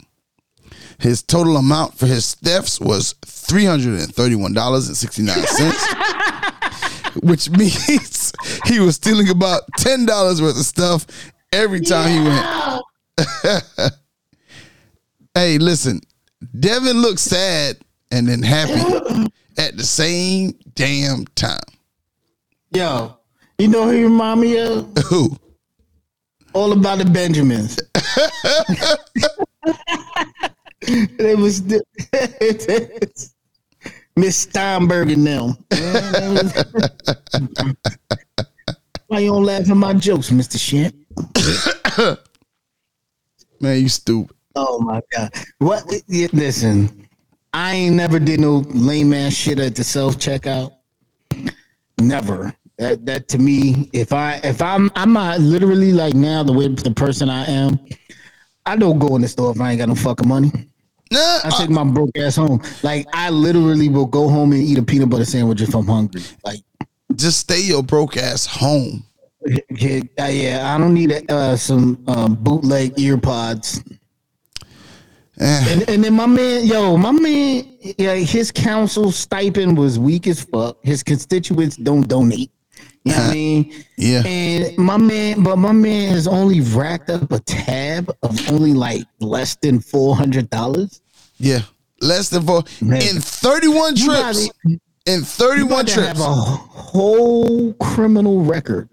His total amount for his thefts was $331.69, which means he was stealing about $10 worth of stuff every time he went. hey, listen, Devyn looks sad and then happy at the same damn time. Yo, you know who you remind me of? Who? All about the Benjamins. it was Miss Steinberg and them. Why you don't laugh at my jokes, Mr. Shant? Man, you stupid. Oh my god! What? Listen, I ain't never did no lame ass shit at the self checkout. Never. That that to me, if I if I'm I'm not literally like now the way the person I am, I don't go in the store if I ain't got no fucking money. Nah, I take my broke ass home. Like I literally will go home and eat a peanut butter sandwich if I'm hungry. Like just stay your broke ass home. yeah, uh, yeah I don't need uh, some um, bootleg ear pods. Eh, Eh. And, and then my man, yo, my man, yeah, his council stipend was weak as fuck. His constituents don't donate. You know what I uh, mean? yeah. And my man, but my man has only racked up a tab of only like less than four hundred dollars. Yeah. Less than four. Man. In 31 trips. gotta- In 31 to trips. have a whole criminal record.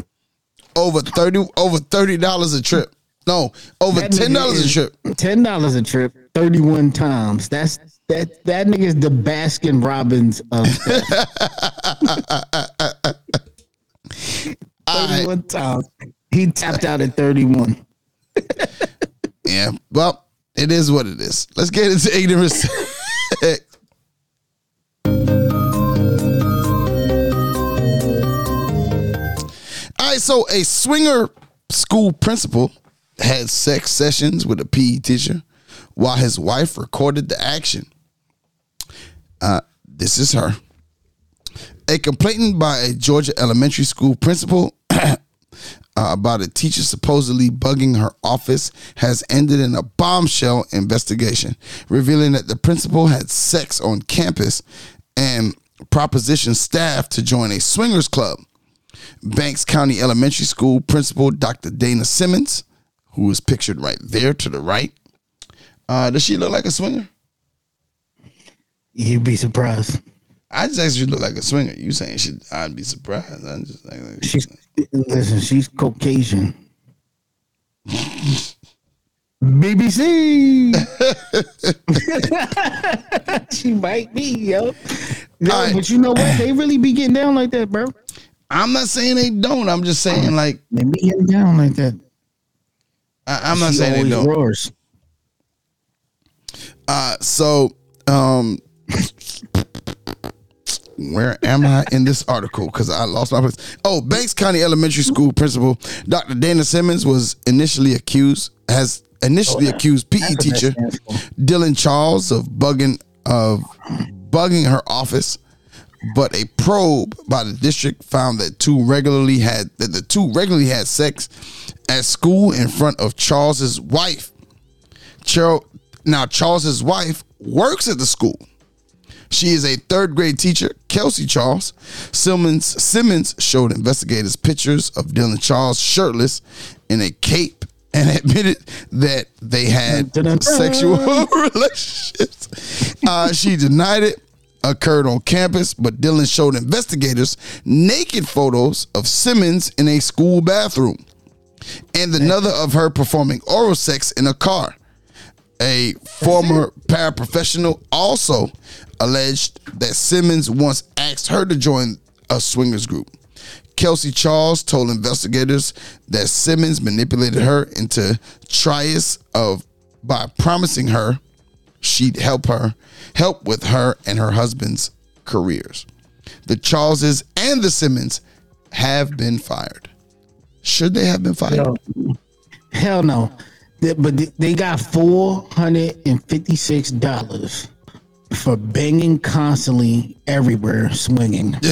Over 30 over $30 a trip. No, over That $10 a trip. Ten dollars a trip, thirty-one times. That's that. That nigga's the Baskin Robbins of thirty-one times. He tapped out at thirty-one. Yeah. Well, it is what it is. Let's get into ignorance. All right, so a swinger school principal had sex sessions with a PE teacher while his wife recorded the action. Uh, this is her. A complaint by a Georgia elementary school principal uh, about a teacher supposedly bugging her office has ended in a bombshell investigation, revealing that the principal had sex on campus and propositioned staff to join a swingers club. Banks County Elementary School principal Dr. Dana Simmons, who is pictured right there to the right. Uh, does she look like a swinger? You'd be surprised. I just to look like a swinger. You saying she? I'd be surprised. I'm just like, like She's listen. She's Caucasian. BBC. she might be, yo. All right. but you know what? They really be getting down like that, bro. I'm not saying they don't. I'm just saying like They be getting down like that. I, I'm not She saying they don't. roars. Uh, so um, where am I in this article? Because I lost my place. Oh, Banks County Elementary School principal Dr. Dana Simmons was initially accused has initially accused PE That's what that teacher. Dylan Charles of bugging of bugging her office, but a probe by the district found that two regularly had that the two regularly had sex at school in front of Charles's wife. Charles, now Charles's wife works at the school. She is a third grade teacher, Kelsey Charles. Simmons Simmons showed investigators pictures of Dylan Charles shirtless in a cape and admitted that they had sexual relationships. Uh, she denied it occurred on campus, but Dylan showed investigators naked photos of Simmons in a school bathroom and another of her performing oral sex in a car. A former paraprofessional also alleged that Simmons once asked her to join a swingers group. Kelsey Charles told investigators that Simmons manipulated her into trias of by promising her she'd help her help with her and her husband's careers. The Charleses and the Simmons have been fired. Should they have been fired? Hell no. They- but they- got four hundred and fifty six dollars for banging constantly everywhere, swinging.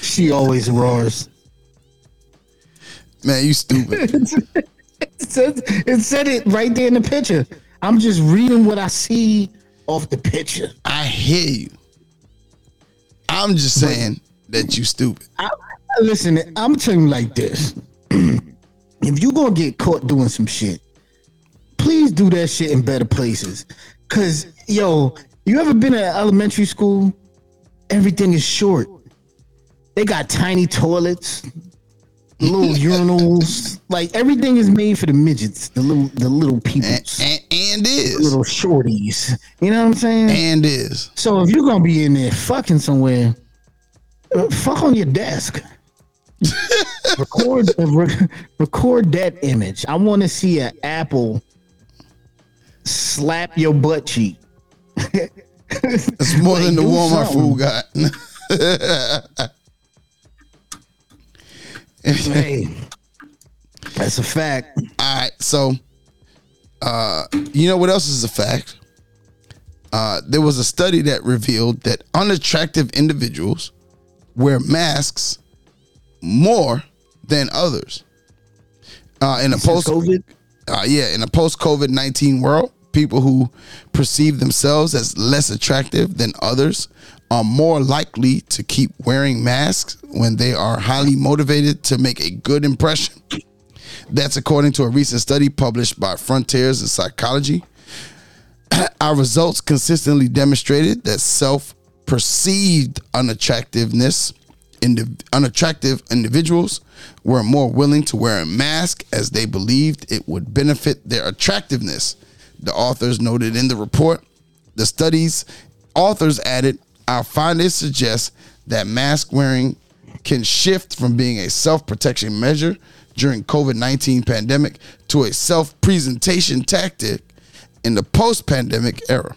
she always roars. Man, you stupid. It said, it said it right there in the picture. I'm just reading what I see off the picture. I hear you. I'm just saying that you stupid. I, listen, I'm telling you like this. if you gonna get caught doing some shit, please do that shit in better places. Cause yo, you ever been at elementary school? Everything is short. They got tiny toilets, little urinals. Like everything is made for the midgets, the little the little And, and, and is. little shorties. You know what I'm saying? And is. So if you're gonna be in there fucking somewhere, uh, fuck on your desk. record uh, re- record that image. I want to see an apple slap your butt cheek. It's more than the Walmart something. food got. hey, that's a fact. All right, so uh, you know what else is a fact? Uh, there was a study that revealed that unattractive individuals wear masks more than others. Uh, in a post COVID? uh, yeah, in a post COVID 19 world, people who perceive themselves as less attractive than others are more likely to keep wearing masks when they are highly motivated to make a good impression. That's according to a recent study published by Frontiers in Psychology. Our results consistently demonstrated that self perceived unattractiveness, indi- unattractive individuals were more willing to wear a mask as they believed it would benefit their attractiveness. The authors noted in the report. The study's authors added, Our findings suggest that mask wearing can shift from being a self-protection measure during COVID-19 pandemic to a self-presentation tactic in the post-pandemic era.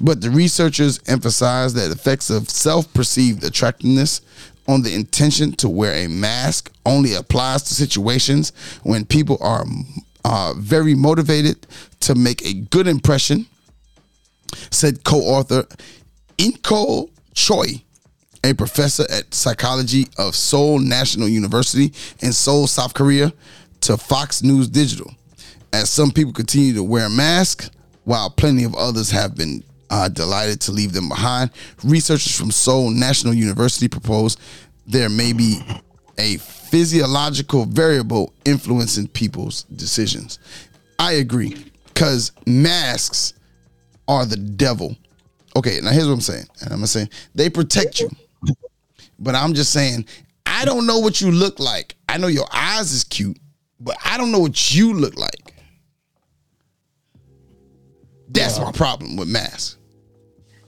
But the researchers emphasize that effects of self-perceived attractiveness on the intention to wear a mask only applies to situations when people are uh, very motivated to make a good impression, said co-author Incheol Choi, a professor at psychology of Seoul National University in Seoul, South Korea, to Fox News Digital. As some people continue to wear masks, while plenty of others have been uh, delighted to leave them behind, researchers from Seoul National University propose there may be a physiological variable influencing people's decisions. I agree. Because masks are the devil. Okay, now here's what I'm saying. And I'm gonna say they protect you. But I'm just saying, I don't know what you look like. I know your eyes is cute, but I don't know what you look like. That's my problem with masks.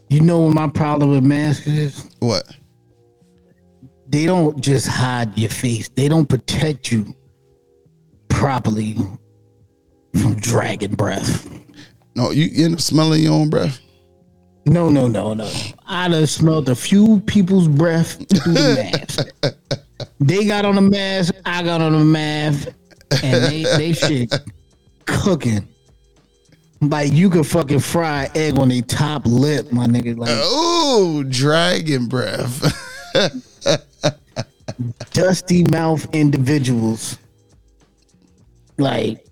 You know what my problem with masks is? What? They don't just hide your face. They don't protect you properly from dragon breath. No, you, you end up smelling your own breath. No, no, no, no. I done smelled a few people's breath through the mask. they got on the mask, I got on the mask, and they, they shit cooking. Like you could fucking fry egg on the top lip, my nigga. Like Oh, dragon breath. dusty mouth individuals. Like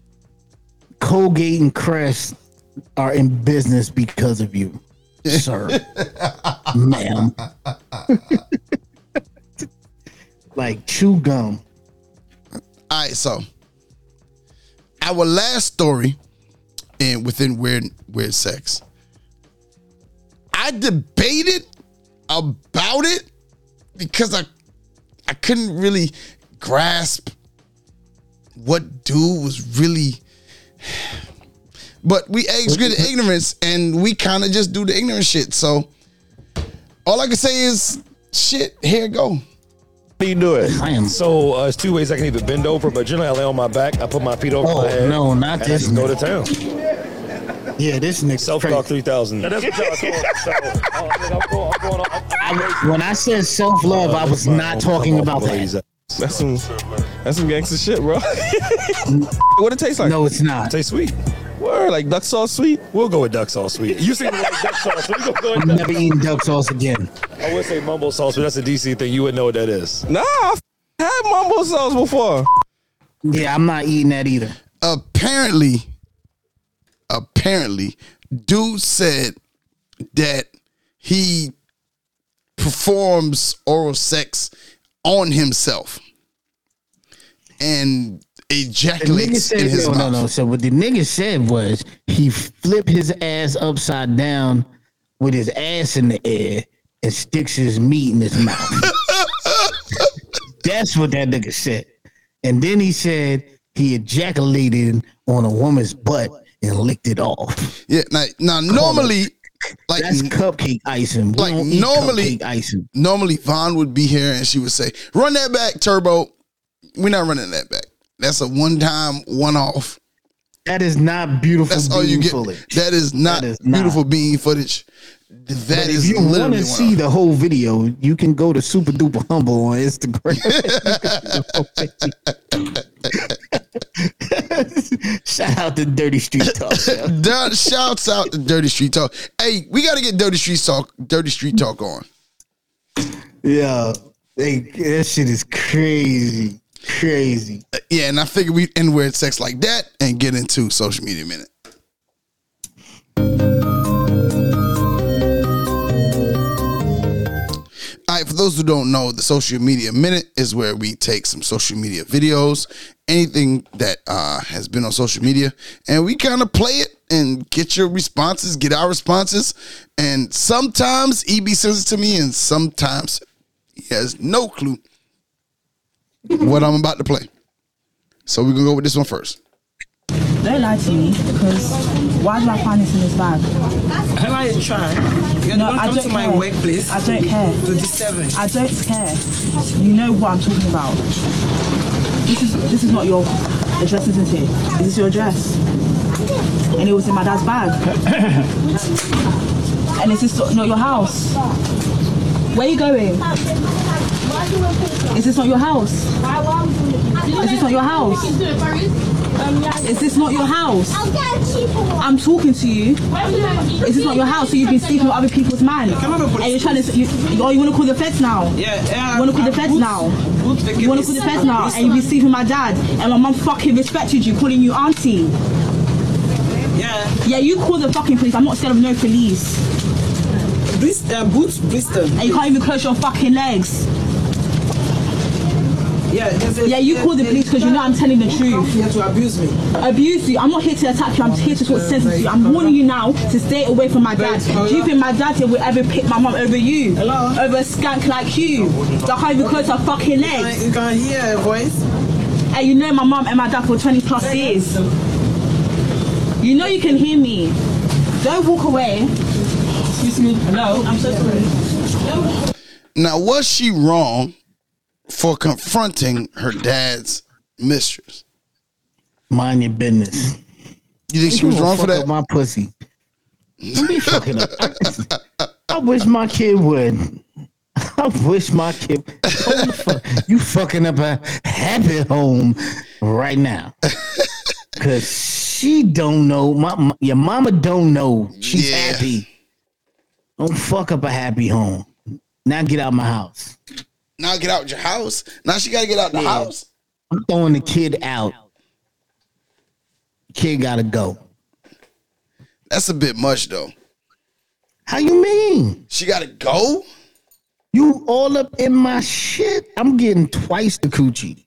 Colgate and Crest are in business because of you, sir, ma'am. like chew gum. All right, so our last story and within weird weird sex. I debated about it because I I couldn't really grasp what dude was really but we eggs good at ignorance and we kind of just do the ignorant shit. So all I can say is shit, here go. How you do it? I am- So uh, it's two ways I can either bend over, but generally I lay on my back. I put my feet over Oh, my head. no, not and this just go to town. Yeah, this nigga. Self talk three thousand. That's what y'all saying. So, uh, I'm going. I'm going. I'm, When I said self love, I was not talking about that. That's some that's some gangster shit, bro. what it tastes like? No, it's not. Say sweet. Word, like duck sauce sweet. We'll go with duck sauce sweet. You seem to like duck sauce. So we gonna go with I'm duck. never eating duck sauce again. I would say mumble sauce, but that's a DC thing. You wouldn't know what that is. Nah, I've had mumbo sauce before. Yeah, I'm not eating that either. apparently, apparently, dude said that he performs oral sex on himself and The nigga ejaculates said, in his no, mouth. no, no. So what the nigga said was he flipped his ass upside down with his ass in the air and sticks his meat in his mouth. That's what that nigga said. And then he said he ejaculated on a woman's butt and licked it off. Yeah, now, now normally, like That's cupcake icing. We like don't normally- cupcake icing. normally Von would be here and she would say, "Run that back, Turbo." We're not running that back. That's a one-time, one-off. That is not beautiful That's all you get. footage. That is not That is not. beautiful bean footage. That is if you want to see off. the whole video, you can go to Super Duper Humble on Instagram. Shout out to Dirty Street Talk. Shouts out to Dirty Street Talk. Hey, we got to get Dirty Street Talk, Dirty Street Talk on. yeah, they, that shit is crazy, crazy. Yeah, and I figure we end weird sex like that and get into social media minute. All right, for those who don't know, the social media minute is where we take some social media videos, anything that uh, has been on social media, and we kind of play it and get your responses, get our responses. And sometimes Ibby sends it to me, and sometimes he has no clue what I'm about to play. So we're gonna go with this one first. Don't lie to me because why did I find this in this bag? Have I tried? You're No, not I come don't to my care. workplace. I don't care. To disturb I don't care. You know what I'm talking about. This is this is not your address, isn't it? Is this your address? And it was in my dad's bag. and is this not your house? Where are you going? Is this not your house? Is this not your house? Is this not your house? I'm talking to you. Is this not your house? So you've been sleeping with other people's man, and you're trying to. You, oh, you want to call the feds now? Yeah, yeah. You want to call the uh, feds now? You want to call the feds now? And you've been sleeping with my dad, and my mum fucking respected you, calling you auntie. Yeah. Yeah, you call the fucking police. I'm not scared of no police. Blis- uh, Boots Bristol. And you can't even close your fucking legs. Yeah, it's, it's, Yeah, you call the police because you know I'm telling the Come truth. here to abuse me. Abuse you. I'm not here to attack you. I'm here to talk sense to you. I'm warning you now to stay away from my dad. Do you think my dad here would ever pick my mom over you? Hello? Over a skank like you? That can't even close her fucking You legs. can't- You can't hear her voice. And you know my mom and my dad for 20 plus years. You know you can hear me. Don't walk away. Excuse me. Hello. I'm so sorry. Now, was she wrong for confronting her dad's mistress? Mind your business. You think she was wrong for that? My pussy. Don't be fucking up. I, I wish my kid would. I wish my kid. Fuck, you fucking up a happy home right now. Cause she don't know. My, my- your mama don't know she's Yeah. happy. Don't fuck up a happy home. Now get out my house. Now get out your house. Now she got to get out the Yeah. house. I'm throwing the kid out. Kid gotta go. That's a bit much, though. How you mean? She got to go. You all up in my shit. I'm getting twice the coochie.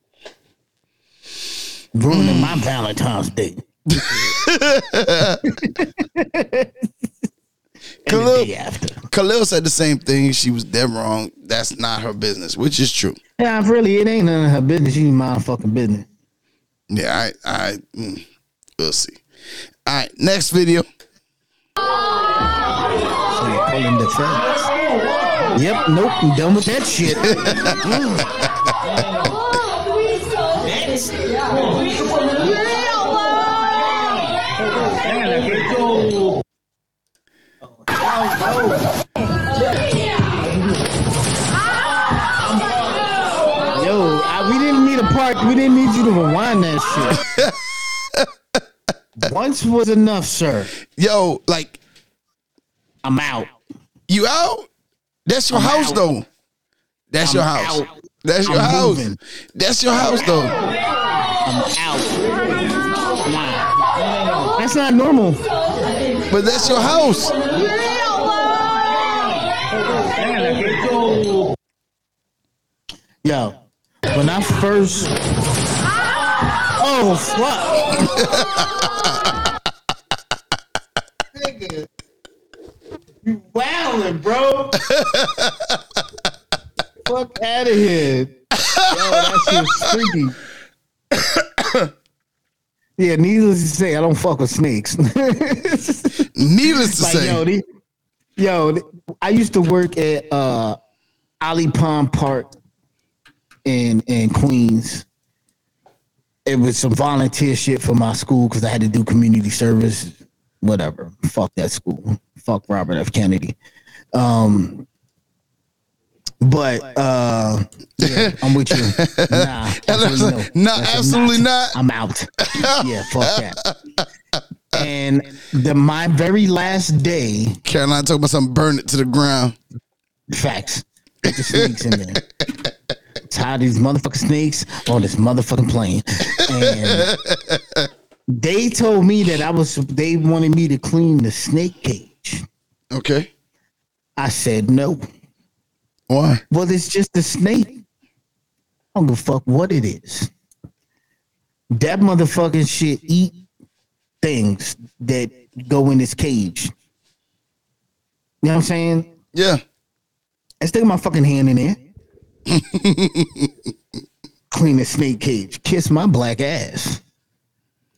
Ruining my hmm. Valentine's Day. And the Khalil, day after. Khalil said the same thing. She was dead wrong. That's not her business, which is true. Yeah, really, it ain't none of her business. She mind fucking business. Yeah, I, I, mm, we'll see. All right, next video. So you're pulling the fence. Yep, nope, I'm done with that shit. Yo, I, we didn't need a part. We didn't need you to rewind that shit. Once was enough, sir. Yo, like I'm out. you out? That's your I'm house, out. though. That's I'm your house. out. That's your I'm house. moving. That's your house, though. I'm out. Nah. That's not normal. But that's your house. Yo, when I first. Oh, fuck. Nigga. You wildin', bro. fuck out of here. Yo, that shit's freaky. yeah, needless to say, I don't fuck with snakes. Needless to like, say, yo, they- yo, I used to work at uh, Alley Pond Park in in Queens. It was some volunteer shit for my school because I had to do community service. Whatever. Fuck that school. Fuck Robert F. Kennedy. Um, but uh, yeah, I'm with you. Nah, absolutely no. No, absolutely not. I'm out. yeah, fuck that. And the my very last day, Caroline talking about something, burn it to the ground. facts. Put the snakes in there. Tired of these motherfucking snakes on this motherfucking plane. And they told me that I was they wanted me to clean the snake cage. Okay. I said no. Why? Well, it's just a snake. I don't give a fuck what it is. That motherfucking shit eat things that go in this cage. You know what I'm saying? Yeah. I stick my fucking hand in there. Clean the snake cage. Kiss my black ass.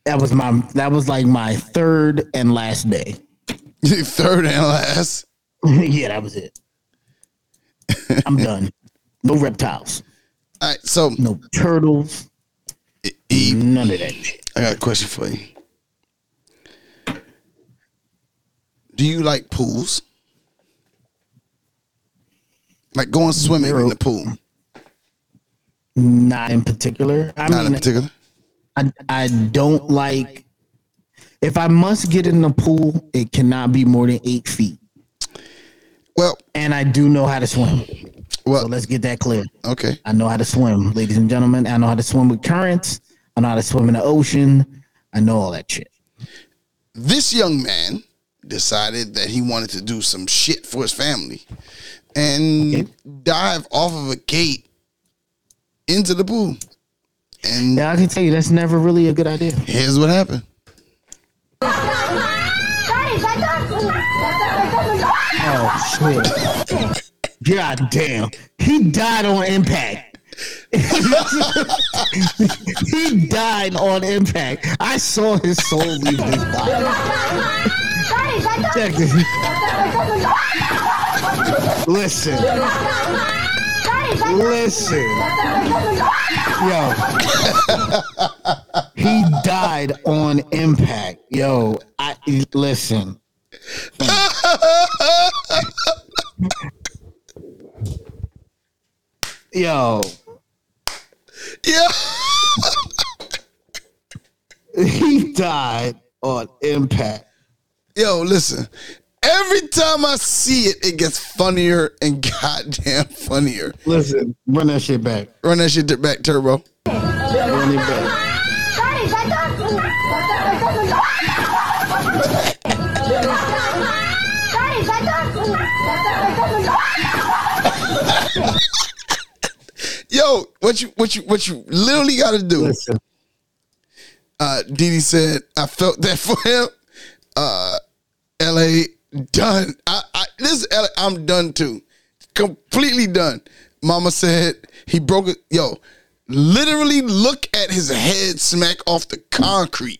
That was my that was like my third and last day. Third and last. yeah, that was it. I'm done. No reptiles. All right. So, No turtles. Eve, None of that shit. I got a question for you. Do you like pools? Like going swimming in the pool? Not in particular. I Not mean, in particular. I, I don't like if I must get in the pool, it cannot be more than eight feet. Well, And I do know how to swim. well, So let's get that clear. okay. I know how to swim, ladies and gentlemen. I know how to swim with currents. I know how to swim in the ocean. I know all that shit. This young man decided that he wanted to do some shit for his family and dive off of a gate into the pool. And Yeah, I can tell you that's never really a good idea. here's what happened. Oh shit! God damn, he died on impact. he died on impact. I saw his soul leave his body. Check this. Listen. Listen. Yo. he died on impact. Yo, I listen. Yo. Yeah. he died on impact. Yo, listen. Every time I see it, it gets funnier and goddamn funnier. Listen, run that shit back. Run that shit back, Turbo. Run it back. Yo, what you what you what you literally got to do? Listen. Uh, Didi said, "I felt that for him." Uh, L.A. done. I, I this I'm done too, completely done. Mama said he broke it. Yo, literally look at his head smack off the concrete.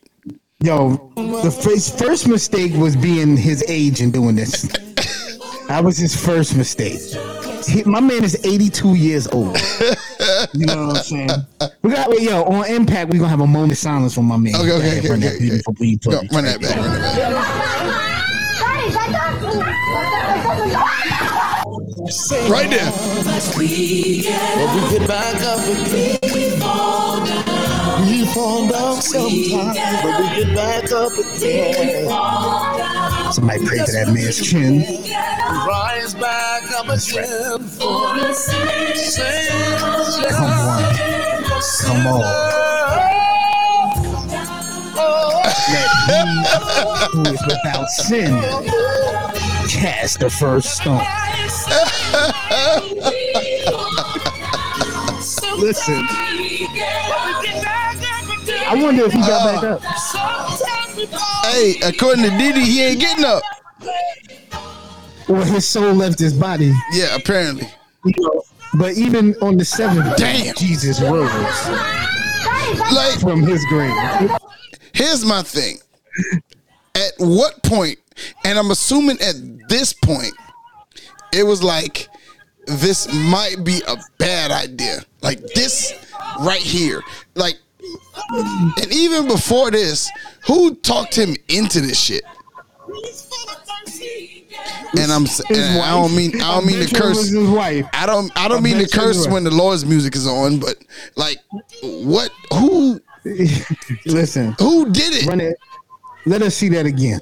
Yo, the first first mistake was being his age and doing this. that was his first mistake. He- my man is 82 years old. You know what I'm saying? We got yo on impact. We are gonna have a moment of silence for my man. Okay, okay, okay, Run okay, beautiful beat Go, footage. run that back. Run that back. Right there. But we get back up again. We fall down. We fall down sometimes, but we get back up again. Somebody pray for that man's chin. Rise back up again for the saints. Come on. Come on. Let he who is without sin cast the first stone. Listen. I wonder if he got back up. Hey, according to Didi, he ain't getting up. Or his soul left his body. Yeah, apparently. You know, but even on the seventh day, Damn. Jesus rose Like, from his grave. Here's my thing. At what point, and I'm assuming at this point, it was like, this might be a bad idea. Like this right here. Like, and even before this, who talked him into this shit? And I'm, and I don't mean, I don't mean to bet you it was curse. his wife. I don't, I don't mean to bet you it curse when the Lord's music is on, but like, what? Who? Listen, Who did it? run it. Let us see that again.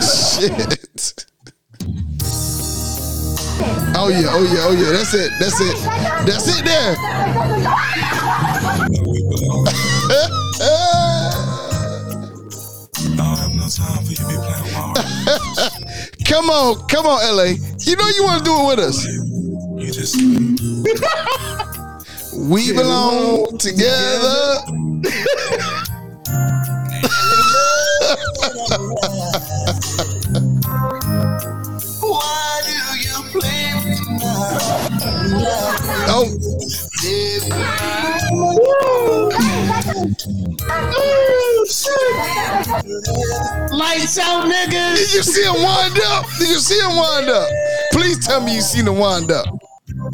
Shit. Oh yeah, oh yeah, oh yeah. That's it. That's it. That's it there. come on, come on, LA. You know you want to do it with us. we belong together. Why do you play with my Oh, Lights out, niggas. did you see him wind up? Did you see him wind up? Please tell me you seen him wind up. Ooh.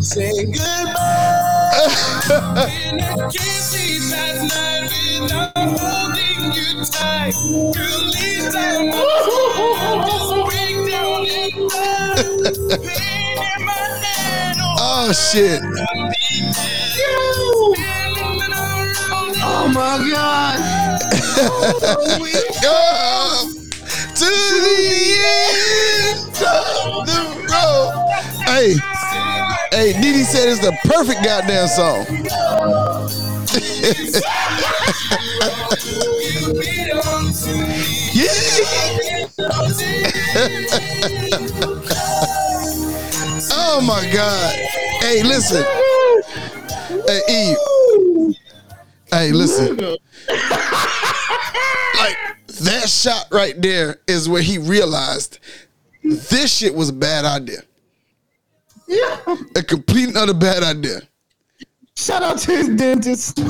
say goodbye? Oh shit. Oh my god. Come to the end of the road. Hey, hey, Didi said it's the perfect goddamn song. yeah. oh my God. Hey, listen. Hey, Eve. Hey, listen. Like that shot right there is where he realized this shit was a bad idea. Yeah. A complete and utter bad idea. Shout out to his dentist.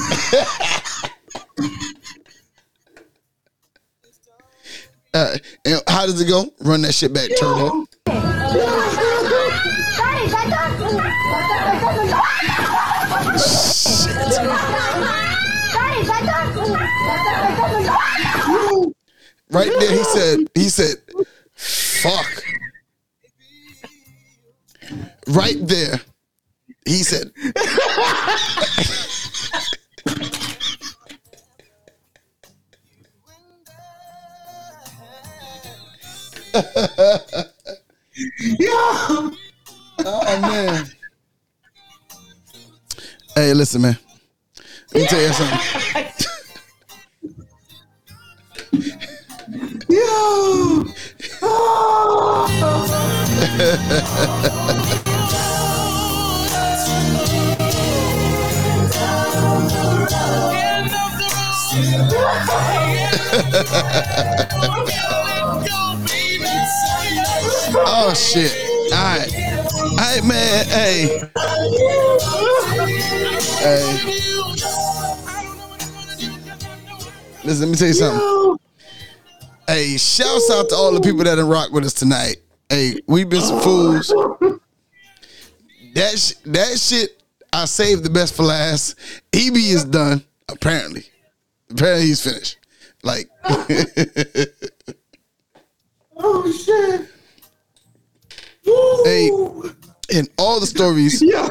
Uh, and how does it go? Run that shit back, turn it. Right there, he said, he said, fuck. Right there, he said, Yeah. Oh man. Hey, listen, man. Let me tell you something. Oh shit. All right. All right, man. Hey. Hey. Listen, let me tell you something. Hey, shouts out to all the people that done rock with us tonight. Hey, we been some fools. That sh- that shit, I saved the best for last. Ibby is done, apparently. Apparently he's finished. Like Oh shit. Hey, in all the stories. Yeah.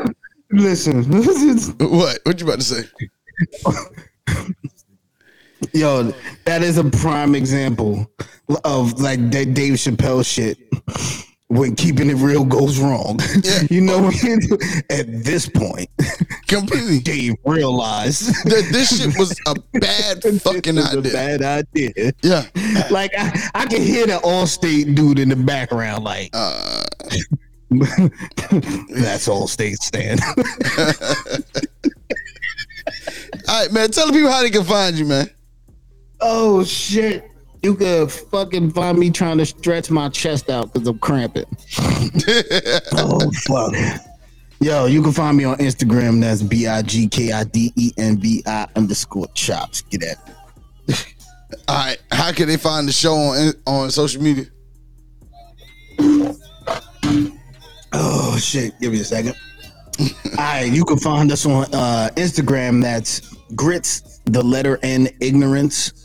Listen. what? What you about to say? Yo, that is a prime example of like that Dave Chappelle shit. When keeping it real goes wrong, Yeah. you know. At this point, completely, Dave realized that this shit was a bad fucking idea. A bad idea. Yeah, like I, I can hear the Allstate dude in the background, like, uh, that's Allstate stand. All right, man. Tell the people how they can find you, man. Oh shit. You could fucking find me trying to stretch my chest out because I'm cramping. oh fuck. Yo, you can find me on Instagram. That's B I G K I D E N V I underscore chops. Get at me. All right. How can they find the show on on social media? Oh shit. Give me a second. All right, you can find us on uh, Instagram. That's grits, the letter N, ignorance,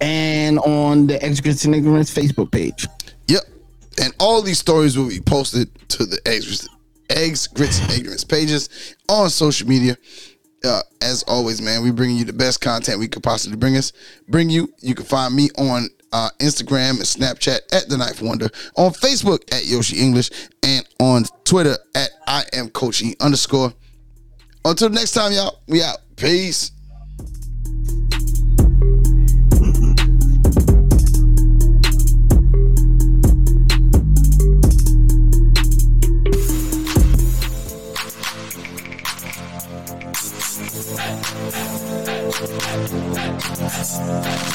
and on the Grits and Ignorance Facebook page. Yep. And all these stories will be posted to the eggs, eggs grits, and ignorance pages on social media. Uh, as always, man, we bringing you the best content we could possibly bring us. Bring you. You can find me on uh, Instagram and Snapchat at the Knife Wonder, on Facebook at Yoshi English, and on Twitter at I am Coach E underscore. Until next time, y'all. We out. Peace.